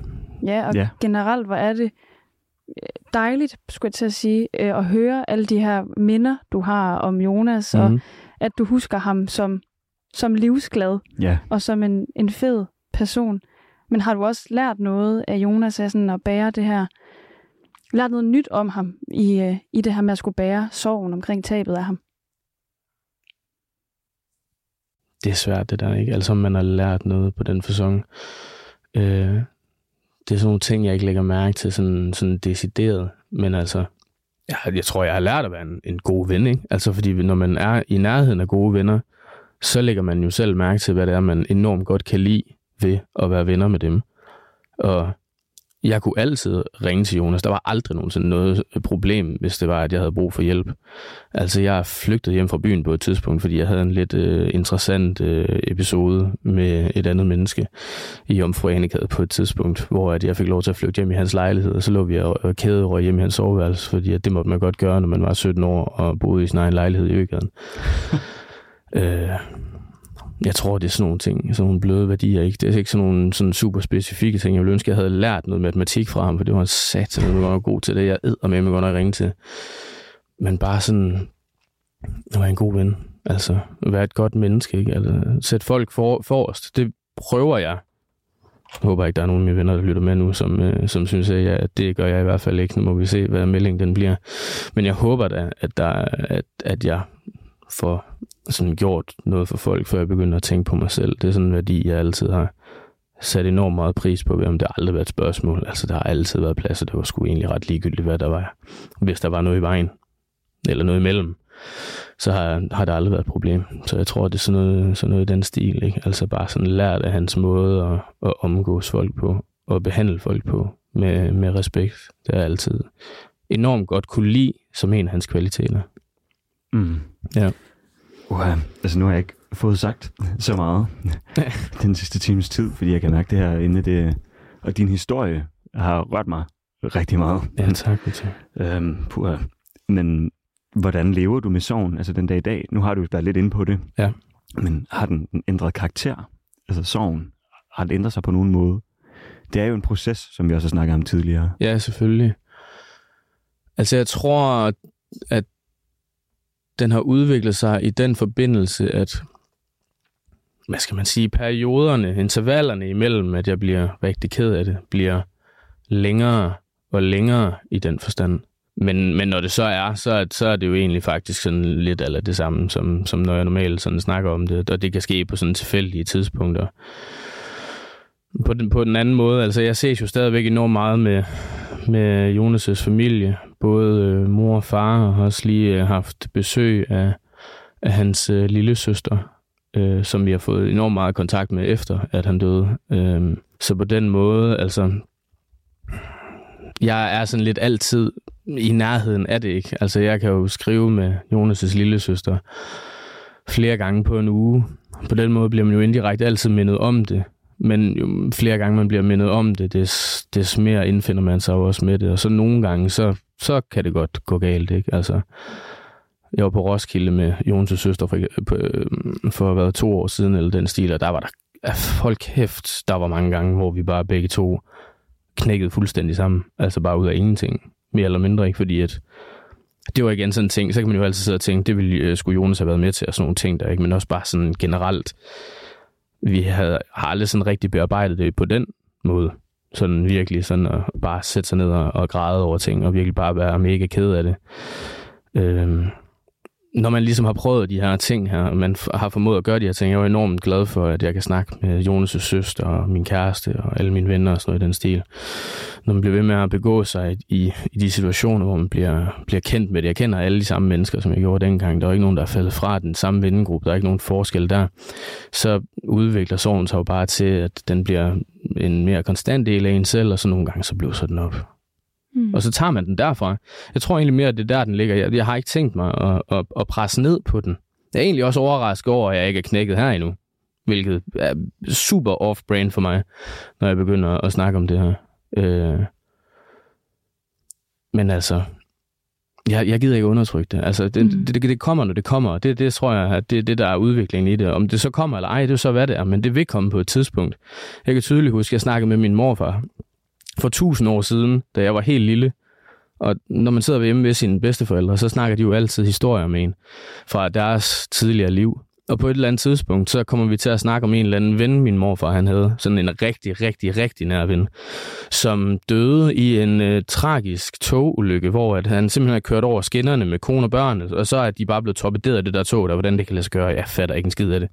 Ja, og ja. generelt, hvor er det dejligt, skulle jeg til at sige, øh, at høre alle de her minder, du har om Jonas, mm. og mhm. at du husker ham som, som livsglad, ja. og som en, en fed person. Men har du også lært noget af Jonas af sådan at bære det her, lært noget nyt om ham i, øh, i det her med at skulle bære sorgen omkring tabet af ham? Det er svært det der, ikke? Altså man har lært noget på den fasong. Øh, det er sådan nogle ting, jeg ikke lægger mærke til sådan, sådan decideret. Men altså, jeg, jeg tror, jeg har lært at være en, en god ven, ikke? Altså, fordi når man er i nærheden af gode venner, så lægger man jo selv mærke til, hvad det er, man enormt godt kan lide ved at være venner med dem. Og jeg kunne altid ringe til Jonas. Der var aldrig nogensinde noget problem, hvis det var, at jeg havde brug for hjælp. Altså, jeg flygtede hjem fra byen på et tidspunkt, fordi jeg havde en lidt uh, interessant uh, episode med et andet menneske i Omfru på et tidspunkt, hvor at jeg fik lov til at flygte hjem i hans lejlighed, og så lå vi og kæde hjem i hans soveværelse, fordi at det måtte man godt gøre, når man var 17 år og boede i sin egen lejlighed i Øgaden. uh, (laughs) jeg tror, det er sådan nogle ting, sådan nogle bløde værdier. Ikke? Det er ikke sådan nogle sådan super specifikke ting. Jeg ville ønske, jeg havde lært noget matematik fra ham, for det var sat, at jeg var god til det. Jeg æder med, mig godt at ringe til. Men bare sådan, at være en god ven. Altså, at være et godt menneske. Ikke? Altså, sætte folk for, forrest. Det prøver jeg. Jeg håber ikke, der er nogen af mine venner, der lytter med nu, som, øh, som synes, at jeg, det gør jeg i hvert fald ikke. Nu må vi se, hvad meldingen den bliver. Men jeg håber da, at, der, at, at jeg får sådan gjort noget for folk, før jeg begynder at tænke på mig selv. Det er sådan en værdi, jeg altid har sat enormt meget pris på, om det aldrig været et spørgsmål. Altså, der har altid været plads, og det var sgu egentlig ret ligegyldigt, hvad der var, hvis der var noget i vejen. eller noget imellem, så har, har det aldrig været et problem. Så jeg tror, det er sådan noget, sådan noget i den stil. Ikke? Altså bare sådan lært af hans måde at, at omgås folk på, og behandle folk på med, med respekt. Det er altid enormt godt kunne lide som en af hans kvaliteter. Mm. Ja. Uh, altså nu har jeg ikke fået sagt så meget (laughs) den sidste times tid, fordi jeg kan mærke det her inde det, og din historie har rørt mig rigtig meget. Ja, tak. tak. Øhm, puha. Men hvordan lever du med sorgen, altså den dag i dag? Nu har du været lidt inde på det. Ja. Men har den ændret karakter? Altså sorgen, har det ændret sig på nogen måde? Det er jo en proces, som vi også har snakket om tidligere. Ja, selvfølgelig. Altså jeg tror, at den har udviklet sig i den forbindelse, at hvad skal man sige, perioderne, intervallerne imellem, at jeg bliver rigtig ked af det, bliver længere og længere i den forstand. Men, men når det så er, så, er, så er det jo egentlig faktisk sådan lidt eller det samme, som, som når jeg normalt sådan snakker om det, og det kan ske på sådan tilfældige tidspunkter. På den, på den anden måde, altså jeg ses jo stadigvæk enormt meget med, med Jonas' familie. Både øh, mor og far har også lige øh, haft besøg af, af hans øh, lille søster, øh, som vi har fået enormt meget kontakt med efter, at han døde. Øh, så på den måde, altså, jeg er sådan lidt altid i nærheden af det, ikke? Altså, jeg kan jo skrive med Jonas' lille søster flere gange på en uge. På den måde bliver man jo indirekte altid mindet om det. Men jo flere gange man bliver mindet om det, des, des mere indfinder man sig også med det. Og så nogle gange, så, så kan det godt gå galt, ikke? Altså, jeg var på Roskilde med Jonas' søster for, øh, for at være to år siden, eller den stil, og der var der, folk kæft, der var mange gange, hvor vi bare begge to knækkede fuldstændig sammen. Altså bare ud af ingenting. Mere eller mindre, ikke? Fordi at det var igen sådan en ting, så kan man jo altid sidde og tænke, det ville øh, skulle Jonas have været med til, og sådan nogle ting der, ikke? Men også bare sådan generelt, vi havde, har aldrig sådan rigtig bearbejdet det på den måde. Sådan virkelig sådan at bare sætte sig ned og, og græde over ting, og virkelig bare være mega ked af det. Øhm, når man ligesom har prøvet de her ting her, og man har formået at gøre de her ting, jeg er enormt glad for, at jeg kan snakke med Jonas' søster og min kæreste og alle mine venner og sådan noget i den stil. Når man bliver ved med at begå sig i, i de situationer, hvor man bliver, bliver kendt med det. Jeg kender alle de samme mennesker, som jeg gjorde dengang. Der er ikke nogen, der er faldet fra den samme vennegruppe. Der er ikke nogen forskel der. Så udvikler sorgen sig jo bare til, at den bliver en mere konstant del af en selv, og så nogle gange så bliver den op. Mm. Og så tager man den derfra. Jeg tror egentlig mere, at det er der, den ligger. Jeg, jeg har ikke tænkt mig at, at, at presse ned på den. Jeg er egentlig også overrasket over, at jeg ikke er knækket her endnu. Hvilket er super off-brand for mig, når jeg begynder at snakke om det her. Øh. Men altså, jeg, jeg gider ikke undertrykke det. Altså, det, mm. det, det, det kommer, når det kommer. Det, det tror jeg, at det er det, der er udviklingen i det. Om det så kommer eller ej, det er så, hvad det er. Men det vil komme på et tidspunkt. Jeg kan tydeligt huske, at jeg snakkede med min morfar for tusind år siden, da jeg var helt lille. Og når man sidder hjemme ved sine bedsteforældre, så snakker de jo altid historier med en fra deres tidligere liv. Og på et eller andet tidspunkt, så kommer vi til at snakke om en eller anden ven, min morfar han havde. Sådan en rigtig, rigtig, rigtig nær ven. Som døde i en øh, tragisk togulykke, hvor at han simpelthen har kørt over skinnerne med kone og børn. Og så er de bare blevet torpederet af det der tog, der hvordan det kan lade sig gøre. Jeg fatter ikke en skid af det.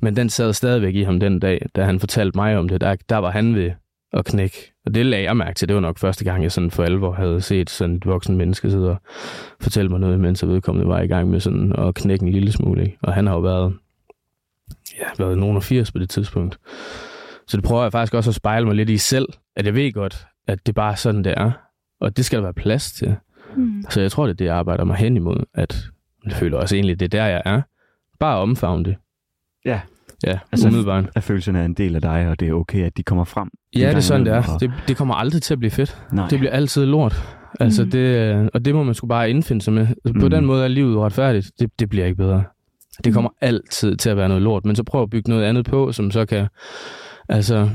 Men den sad stadigvæk i ham den dag, da han fortalte mig om det. Der, der var han ved at knække. Og det lagde jeg mærke til. Det var nok første gang, jeg sådan for alvor havde set sådan et voksen menneske sidde og fortælle mig noget, mens jeg vedkommende var i gang med sådan at knække en lille smule. Ikke? Og han har jo været, ja, været nogen af 80 på det tidspunkt. Så det prøver jeg faktisk også at spejle mig lidt i selv, at jeg ved godt, at det bare er sådan, det er. Og det skal der være plads til. Mm. Så jeg tror, det er det, jeg arbejder mig hen imod. At jeg føler også egentlig, det er der, jeg er. Bare omfavne det. Ja. Ja, altså umiddelbart. At følelserne er en del af dig, og det er okay, at de kommer frem. Ja, det er sådan, det er. Og... Det, det kommer aldrig til at blive fedt. Nej. Det bliver altid lort. Altså, mm. det, og det må man sgu bare indfinde sig med. Altså, på mm. den måde er livet retfærdigt. Det, det bliver ikke bedre. Det kommer mm. altid til at være noget lort. Men så prøv at bygge noget andet på, som så kan... Altså,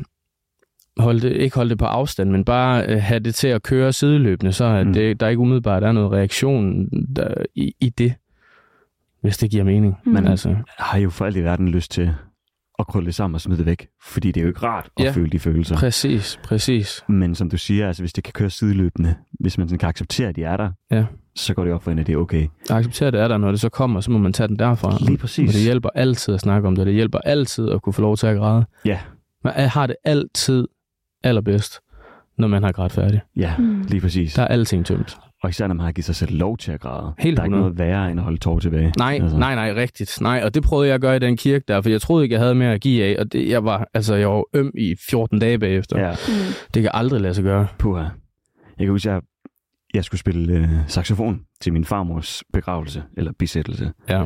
holde det, ikke holde det på afstand, men bare uh, have det til at køre sideløbende, så at mm. det, der ikke umiddelbart er noget reaktion der, i, i det, hvis det giver mening. Mm. Men altså, har jo for alt i verden lyst til at krølle det sammen og smide det væk. Fordi det er jo ikke rart at ja, føle de følelser. Præcis, præcis. Men som du siger, altså hvis det kan køre sideløbende, hvis man sådan kan acceptere, at de er der, ja. så går det op for en, at det er okay. At acceptere, at det er der, når det så kommer, så må man tage den derfra. Lige præcis. Og det hjælper altid at snakke om det. Det hjælper altid at kunne få lov til at græde. Ja. Man har det altid allerbedst, når man har grædt færdigt. Ja, mm. lige præcis. Der er alting tømt. Og især når man har givet sig selv lov til at græde. Helt der er ikke 100. noget værre end at holde tår tilbage. Nej, altså. nej, nej, rigtigt. Nej, og det prøvede jeg at gøre i den kirke der, for jeg troede ikke, jeg havde mere at give af, og det, jeg var, altså, jeg var øm i 14 dage bagefter. Ja, Mm. Det kan aldrig lade sig gøre. puha. Jeg kan huske, jeg, jeg skulle spille øh, saxofon til min farmors begravelse, eller bisættelse. Ja.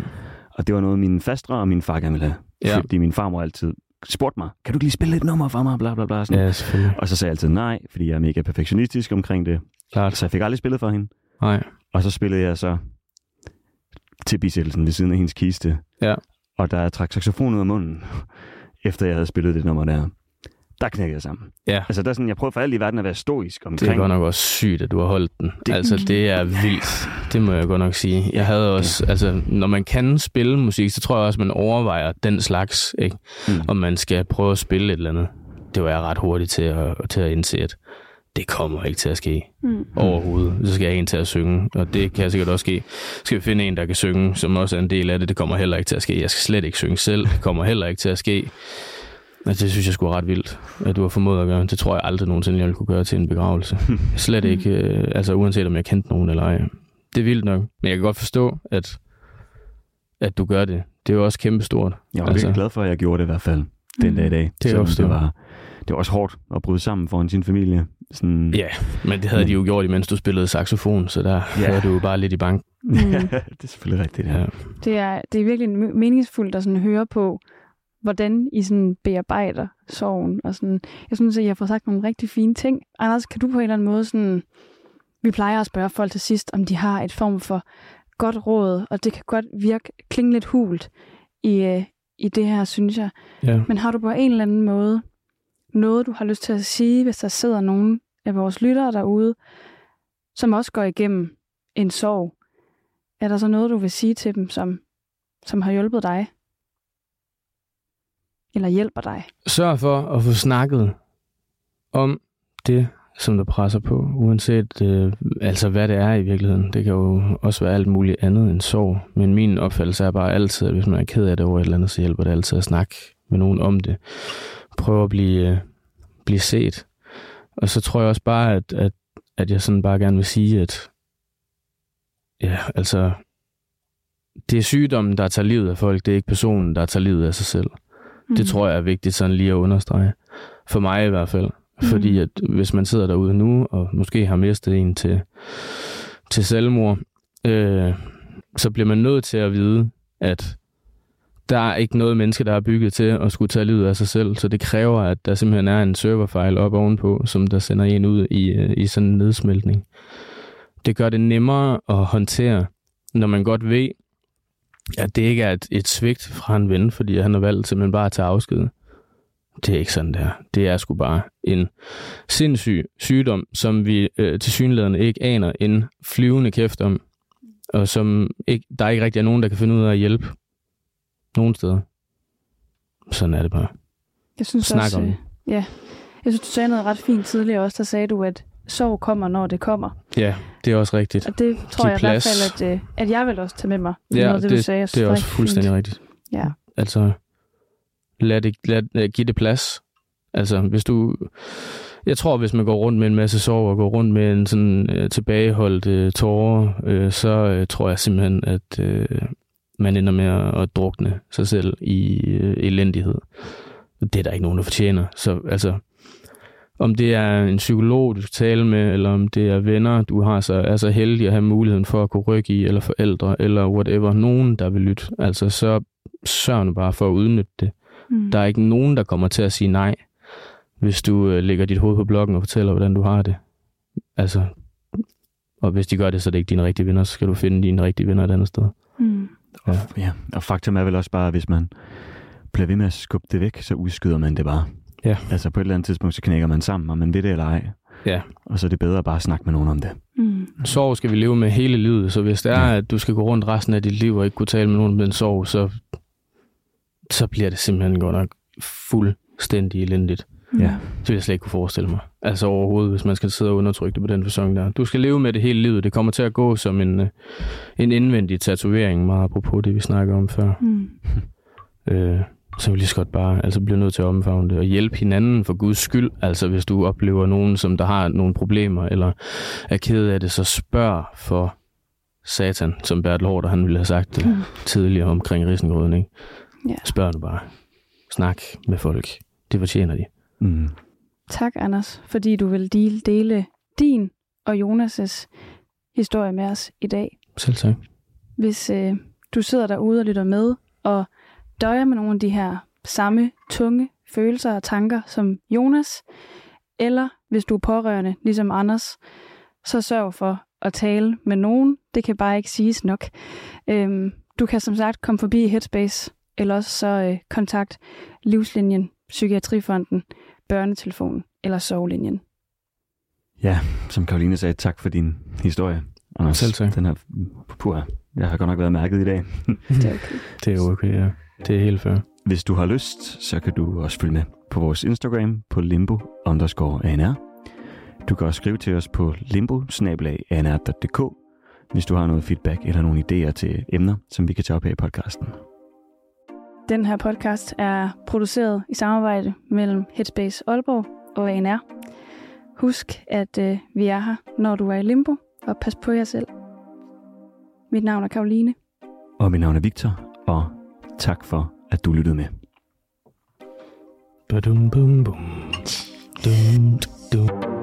Og det var noget, min fastre og min far gerne ville have. Ja. Fordi min farmor altid spurgte mig, kan du ikke lige spille et nummer for mig, bla bla bla. Sådan. Ja, selvfølgelig. Og så sagde jeg altid nej, fordi jeg er mega perfektionistisk omkring det. Klart. Så jeg fik aldrig spillet for hende. Nej. Og så spillede jeg så til bisættelsen ved siden af hendes kiste. Ja. Og jeg trak saxofonen ud af munden, (laughs) efter jeg havde spillet det nummer der, der knækkede jeg sammen. Ja. Altså, der er sådan, jeg prøver for alt i verden at være stoisk Det er omkring. godt nok også sygt, at du har holdt den. Det-. Altså, det er (laughs) vildt. Det må jeg godt nok sige. Jeg havde også, altså, når man kan spille musik, så tror jeg også, man overvejer den slags, ikke? Mm. Om man skal prøve at spille et eller andet. Det var jeg ret hurtigt til at, til at indse, at det kommer ikke til at ske Mm. overhovedet. Så skal jeg have en til at synge, og det kan sikkert også ske. Skal vi finde en, der kan synge, som også er en del af det, det kommer heller ikke til at ske. Jeg skal slet ikke synge selv, det kommer heller ikke til at ske. Men det synes jeg skulle ret vildt, at du har formået at gøre. Det tror jeg aldrig nogensinde, jeg ville kunne gøre til en begravelse. (laughs) Slet ikke, øh, altså uanset om jeg kendte nogen eller ej. Det er vildt nok, men jeg kan godt forstå, at, at du gør det. Det er jo også kæmpestort. Jeg var Altså- virkelig glad for, at jeg gjorde det i hvert fald den Mm. dag i dag. Det er også det det. var, det var også hårdt at bryde sammen foran sin familie. Sådan, Ja, men det havde de jo gjort, imens du spillede saxofon, så der Ja. ja. du jo bare lidt i bank. Mm. (laughs) det er selvfølgelig rigtigt, ja. Det er, det er virkelig me- meningsfuldt at sådan høre på, hvordan I sådan bearbejder sorgen. Og sådan, jeg synes, at I har fået sagt nogle rigtig fine ting. Anders, kan du på en eller anden måde sådan... Vi plejer at spørge folk til sidst, om de har et form for godt råd, og det kan godt virke, klinge lidt hult i, øh, i det her, synes jeg. ja. Men har du på en eller anden måde noget, du har lyst til at sige, hvis der sidder nogen af vores lyttere derude, som også går igennem en sorg? Er der så noget, du vil sige til dem, som, som har hjulpet dig? Eller hjælper dig? Sørg for at få snakket om det, som der presser på, uanset øh, altså hvad det er i virkeligheden. Det kan jo også være alt muligt andet end sorg. Men min opfattelse er bare altid, at hvis man er ked af det over et eller andet, så hjælper det altid at snakke med nogen om det. Prøve at blive, øh, blive set. Og så tror jeg også bare, at, at, at jeg sådan bare gerne vil sige, at ja, altså det er sygdommen, der tager livet af folk. Det er ikke personen, der tager livet af sig selv. Mm. Det tror jeg er vigtigt sådan lige at understrege. For mig i hvert fald. Mhm. Fordi at hvis man sidder derude nu, og måske har mistet en til, til selvmord, øh, så bliver man nødt til at vide, at der er ikke noget menneske, der er bygget til at skulle tage livet af sig selv. Så det kræver, at der simpelthen er en serverfejl op ovenpå, som der sender en ud i, øh, i sådan en nedsmeltning. Det gør det nemmere at håndtere, når man godt ved, at det ikke er et, et svigt fra en ven, fordi han har valgt simpelthen bare at tage afsked. Det er ikke sådan der. Det er sgu bare en sindssyg sygdom, som vi øh, til synligheden ikke aner en flyvende kæft om, og som ikke, der ikke rigtig er nogen, der kan finde ud af at hjælpe nogen steder. Sådan er det bare. Jeg synes Snak også, om øh, det. Ja. Jeg synes, du sagde noget ret fint tidligere også. Der sagde du, at sorg kommer, når det kommer. Ja, det er også rigtigt. Og det tror Giv jeg i hvert plads. fald, at, øh, at jeg vil også tage med mig. Ja, noget af det, du sagde. Det er også fuldstændig fint. rigtigt. Ja. Altså, lad det, lad, lad, giv det plads. Altså, hvis du... Jeg tror, hvis man går rundt med en masse sorg og går rundt med en sådan øh, tilbageholdt øh, tårer, øh, så øh, tror jeg simpelthen, at øh, man ender med at, at drukne sig selv i øh, elendighed. Det er der ikke nogen, der fortjener. Så altså, om det er en psykolog, du skal tale med, eller om det er venner, du har så, er så heldig at have muligheden for at kunne rykke i, eller forældre, eller whatever, nogen, der vil lytte, altså så sørg nu bare for at udnytte det. Mm. Der er ikke nogen, der kommer til at sige nej, hvis du øh, lægger dit hoved på bloggen og fortæller, hvordan du har det. Altså, og hvis de gør det, så er det ikke dine rigtige venner, så skal du finde dine rigtige venner et andet sted. Mm. Og, ja. og faktum er vel også bare, at hvis man bliver ved med at skubbe det væk, så udskyder man det bare. Ja. Altså på et eller andet tidspunkt, så knækker man sammen, om man ved det eller ej. Ja. Og så er det bedre at bare snakke med nogen om det. Mm. Sorg skal vi leve med hele livet, så hvis det er, at du skal gå rundt resten af dit liv og ikke kunne tale med nogen om den sorg, så, så bliver det simpelthen godt nok fuldstændig elendigt. Ja. Det vil jeg slet ikke kunne forestille mig. Altså overhovedet, hvis man skal sidde og undertrykke det på den fasong der. Du skal leve med det hele livet. Det kommer til at gå som en, øh, en indvendig tatovering, meget apropos det, vi snakker om før. Mm. (laughs) Øh, så er vi lige så godt bare altså blive nødt til at omfavne det og hjælpe hinanden for Guds skyld. Altså hvis du oplever nogen, som der har nogle problemer eller er ked af det, så spørg for satan, som Bertel Hårder han ville have sagt det mm. tidligere omkring risengrøden. Ikke? Ja. Spørg du bare. Snak med folk. Det fortjener de. Mm. Tak, Anders, fordi du vil dele, dele din og Jonas' historie med os i dag. Selv tak. Hvis øh, du sidder derude og lytter med, og døjer med nogle af de her samme tunge følelser og tanker som Jonas, eller hvis du er pårørende, ligesom Anders, så sørg for at tale med nogen. Det kan bare ikke siges nok. Øhm, du kan som sagt komme forbi Headspace, eller også så øh, kontakt Livslinjen, Psykiatrifonden, Børnetelefonen eller Sovlinjen. Ja, som Karoline sagde, tak for din historie. Anders, Selv tak. Den her, puha, jeg har godt nok været mærket i dag. (laughs) Det er (laughs) okay. Det er okay, ja. Det er helt fair. Hvis du har lyst, så kan du også følge med på vores Instagram på limbo underscore ANR. Du kan også skrive til os på limbo hvis du har noget feedback eller nogle idéer til emner, som vi kan tage op her i podcasten. Den her podcast er produceret i samarbejde mellem Headspace Aalborg og ANR. Husk, at øh, vi er her, når du er i limbo, og pas på jer selv. Mit navn er Karoline. Og mit navn er Victor, og tak for, at du lyttede med. Badum, bum, bum. Dum, dum.